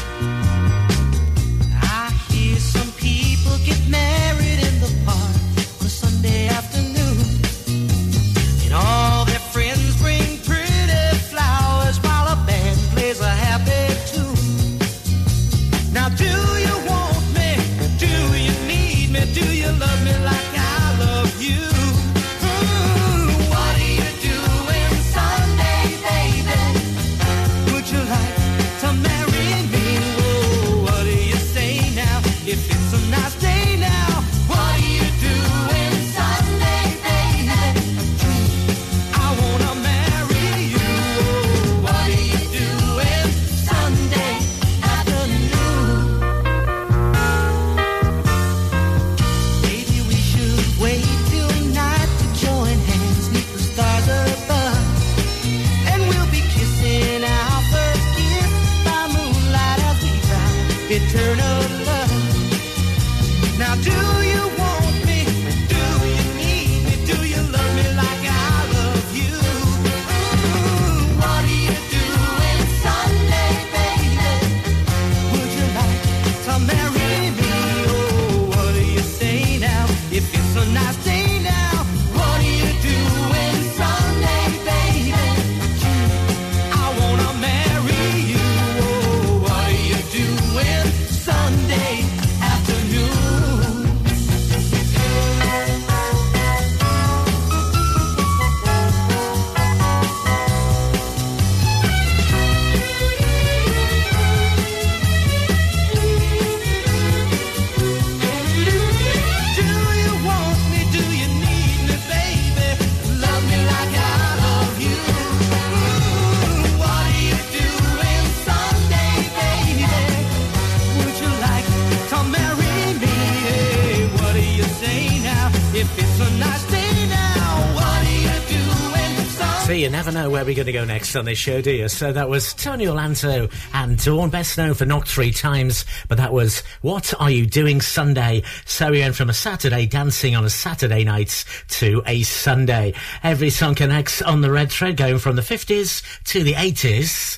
See, you never know where we're going to go next on this show, do you? So that was Tony Orlando and Dawn, best known for Knock Three Times, but that was What Are You Doing Sunday? So we went from a Saturday dancing on a Saturday night to a Sunday. Every song connects on the red thread going from the 50s to the 80s.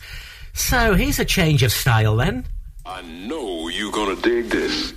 So here's a change of style then. I know you're gonna dig this.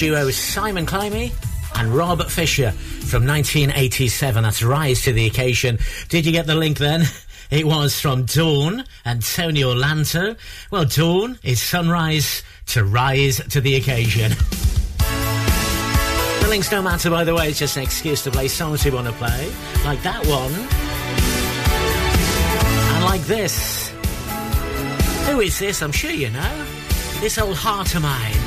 duo Simon Climie and Robert Fisher from 1987. That's Rise to the Occasion. Did you get the link then? It was from Dawn and Tony Orlando. Well, Dawn is sunrise to rise to the occasion. the links don't matter, by the way. It's just an excuse to play songs you want to play, like that one, and like this. Who is this? I'm sure you know. This old heart of mine.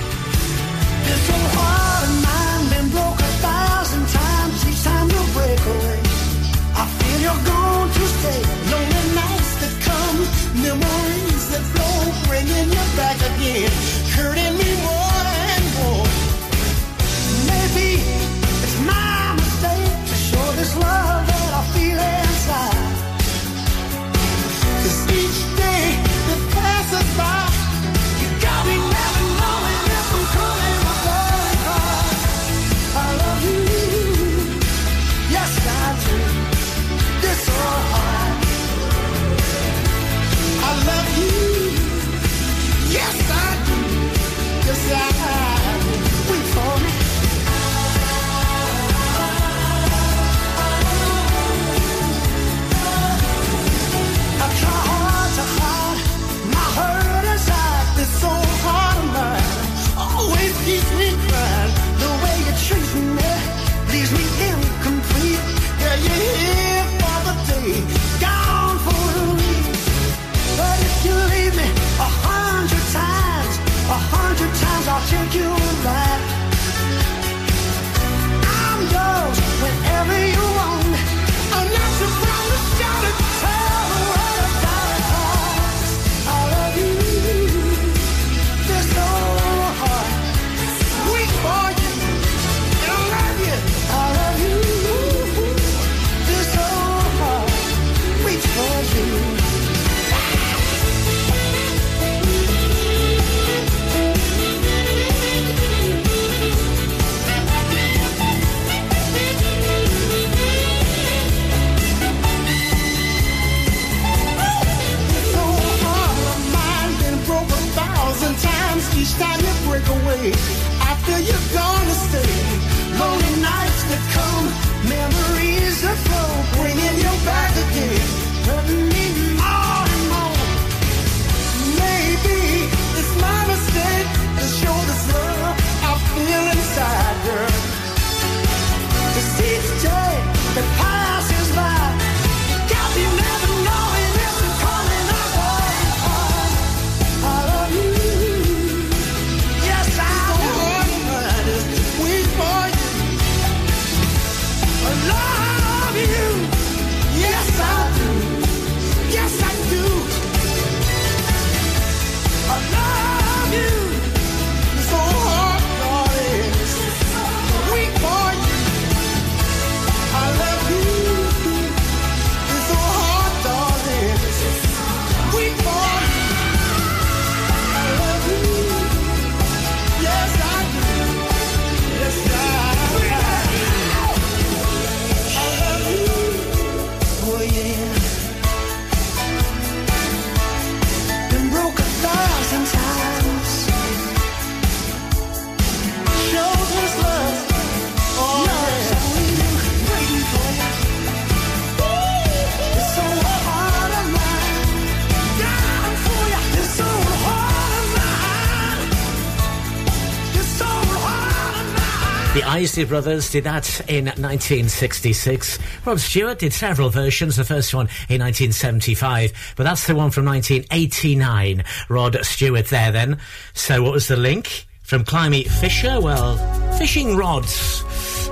Christie Brothers did that in 1966. Rod Stewart did several versions, the first one in 1975, but that's the one from 1989. Rod Stewart there then. So what was the link? From Climie Fisher, well, fishing rods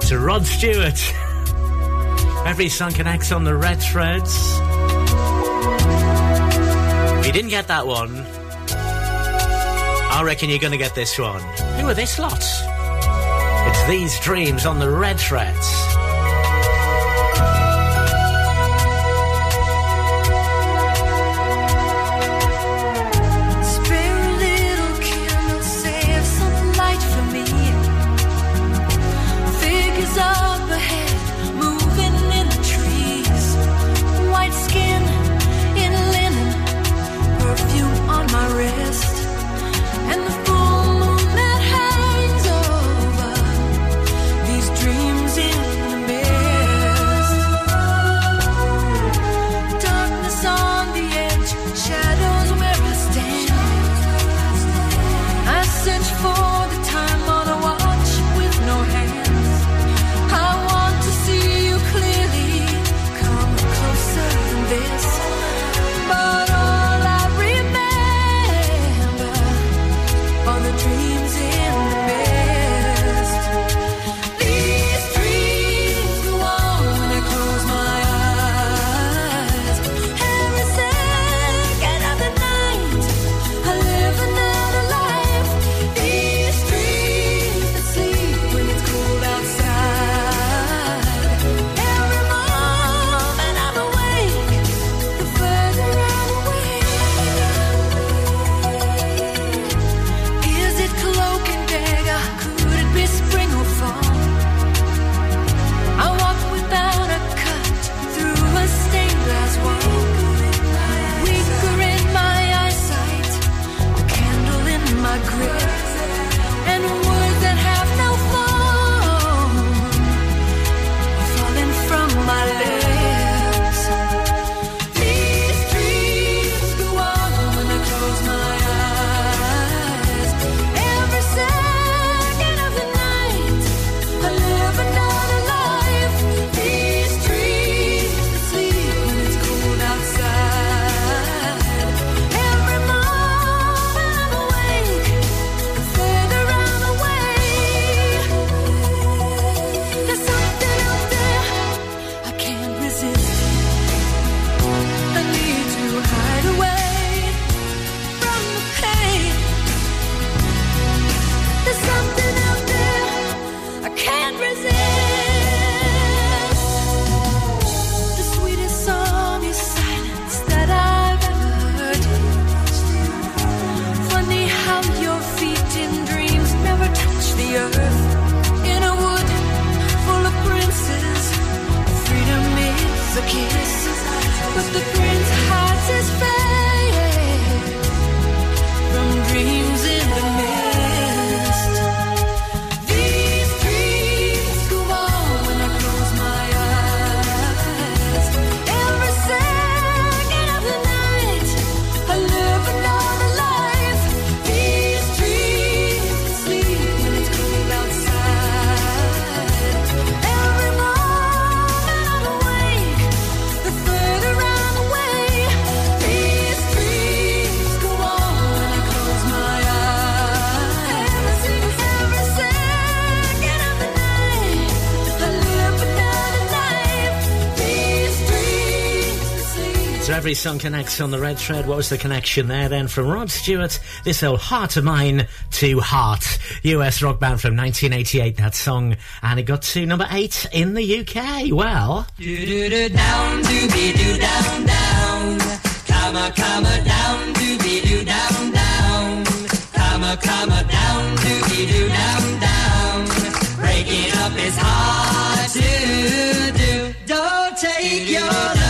to Rod Stewart. Every sunken connects on the red threads. If you didn't get that one, I reckon you're going to get this one. Who are this lot? It's these dreams on the red threads. Every song connects on the red thread. What was the connection there then from Rod Stewart? This old heart of mine to heart. US rock band from 1988, that song. And it got to number eight in the UK. Well, Do do do down, do be do down down. Comma comma down, do be do down. Comma comma down, do be do down down. Breaking up is hard to do. Don't take your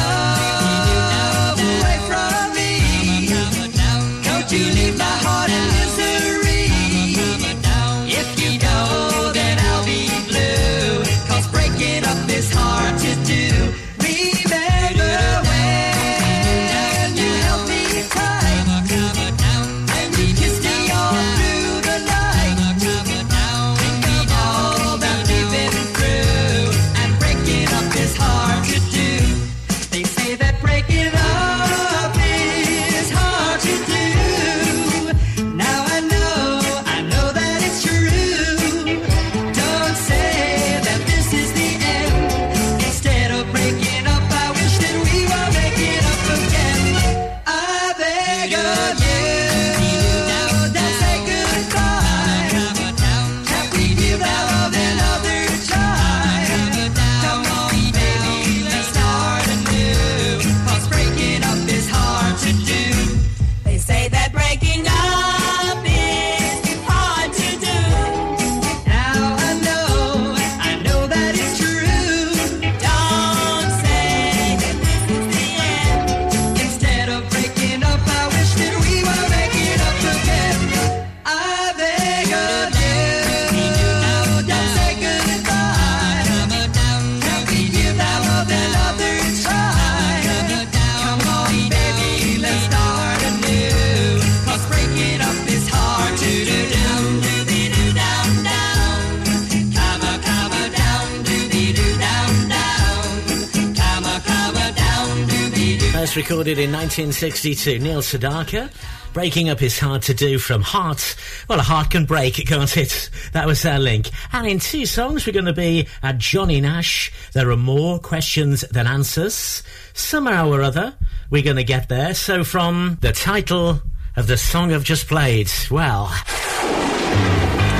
First recorded in 1962, Neil Sedaka. Breaking up is hard to do from heart. Well, a heart can break, can't it? That was our link. And in two songs, we're going to be at Johnny Nash. There are more questions than answers. Somehow or other, we're going to get there. So, from the title of the song I've just played, well.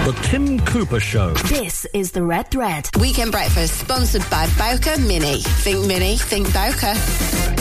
The Tim Cooper Show. This is the Red Thread. Weekend breakfast sponsored by Bowker Mini. Think Mini, think Bowker.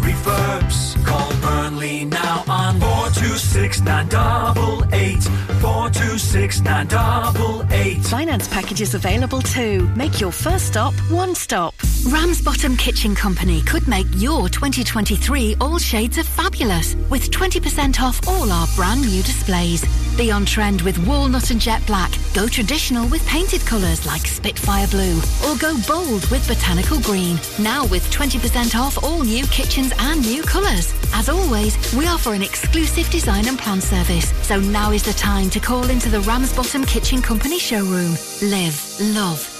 Refurbs. Call Burnley now on 426 988 426 988. Finance packages available too. Make your first stop one stop. Ramsbottom Kitchen Company could make your 2023 all shades of fabulous with 20% off all our brand new displays. Be on trend with walnut and jet black. Go traditional with painted colours like Spitfire Blue. Or go bold with botanical green. Now with 20% off all new kitchens and new colours. As always, we offer an exclusive design and plan service. So now is the time to call into the Ramsbottom Kitchen Company showroom. Live, love,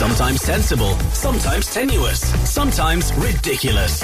Sometimes sensible, sometimes tenuous, sometimes ridiculous.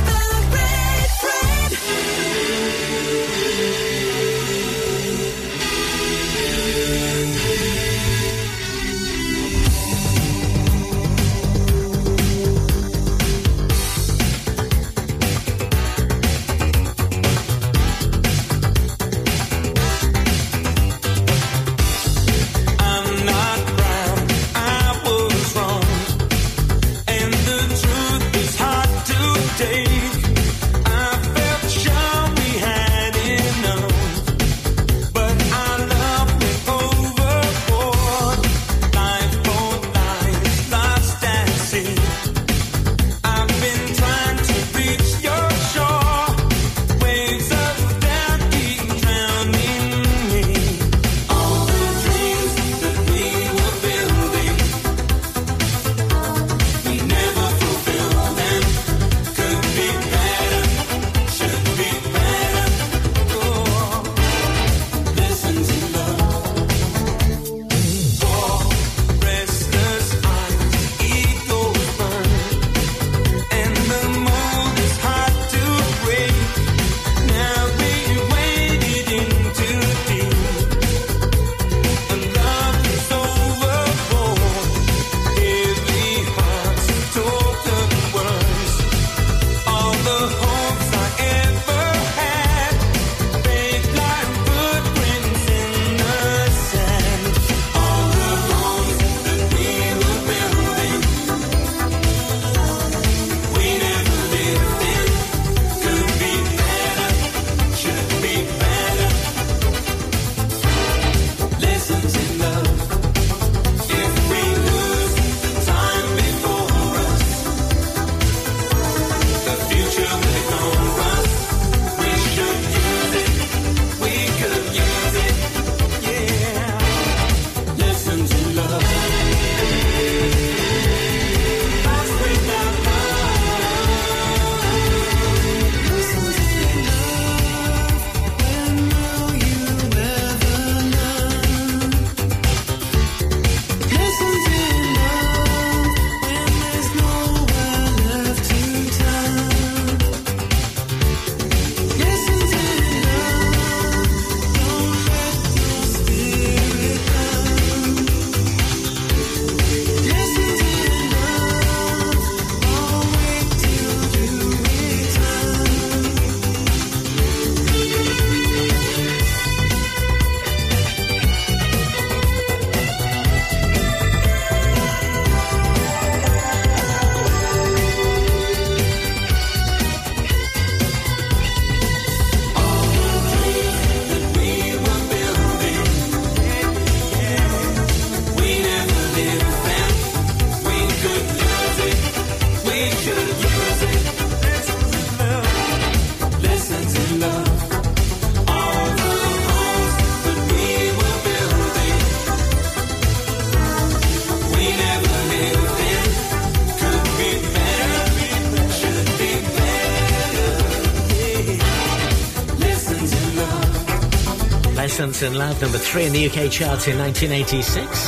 In Love, number three in the UK charts in 1986.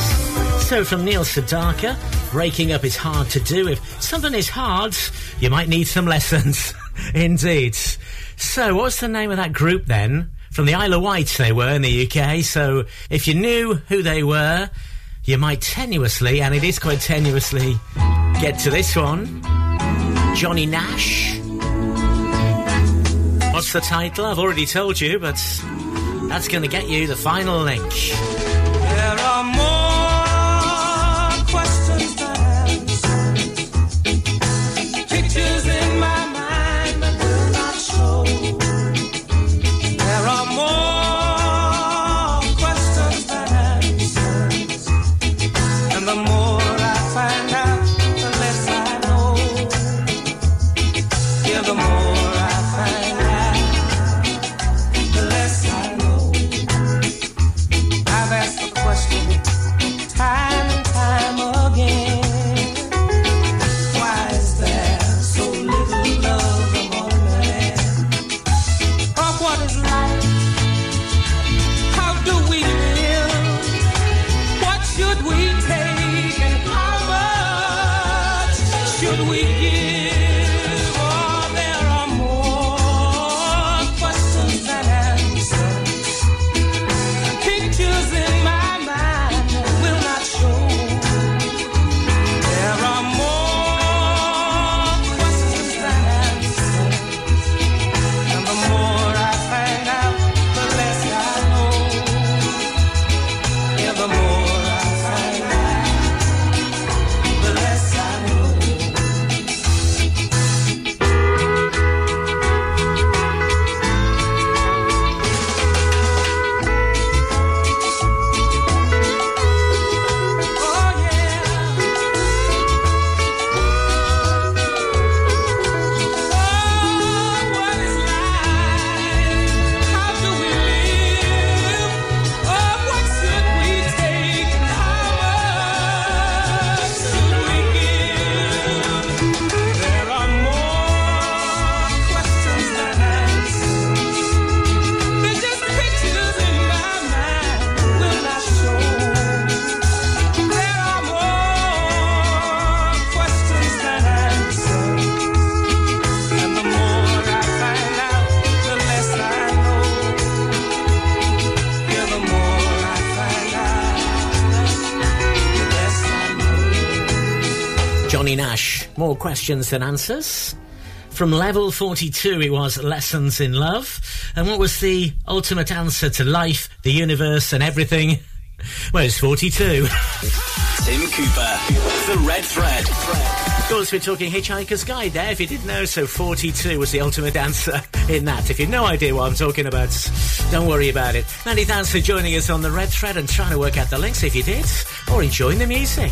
So from Neil Sedaka, breaking up is hard to do. If something is hard, you might need some lessons. Indeed. So what's the name of that group then? From the Isle of Wight they were in the UK. So if you knew who they were, you might tenuously, and it is quite tenuously, get to this one. Johnny Nash. What's the title? I've already told you, but that's going to get you the final link. More questions than answers. From level 42, it was Lessons in Love. And what was the ultimate answer to life, the universe, and everything? Well, it's 42. Tim Cooper, The Red Thread. Of course, we're talking Hitchhiker's Guide there. If you didn't know, so 42 was the ultimate answer in that. If you've no idea what I'm talking about, don't worry about it. Many thanks for joining us on the Red Thread and trying to work out the links if you did, or enjoying the music.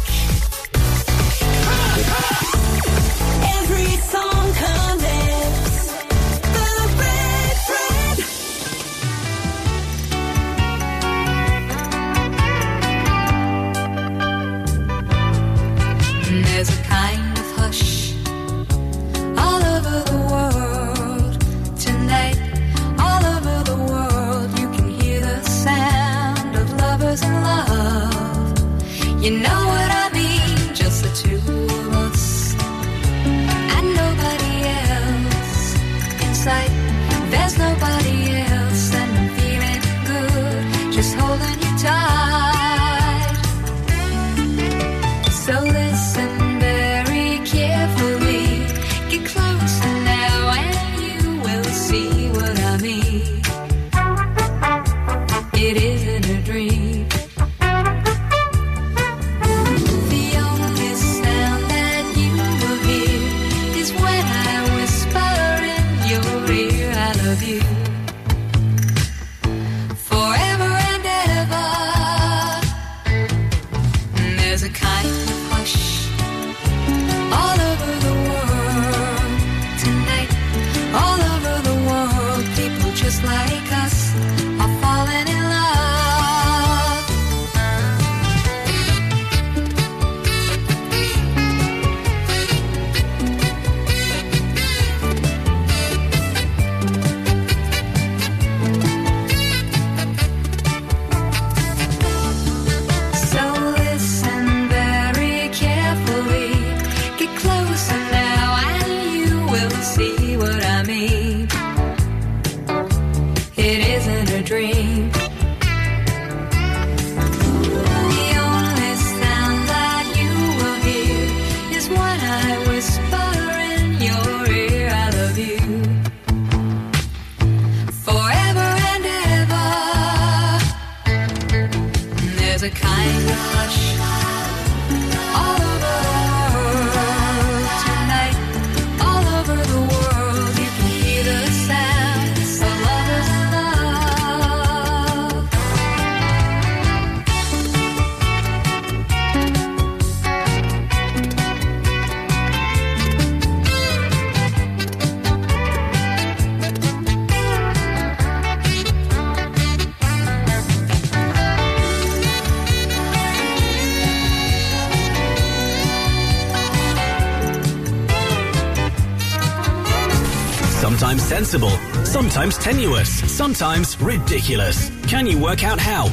sometimes tenuous, sometimes ridiculous. Can you work out how?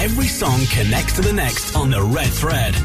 Every song connects to the next on the red thread.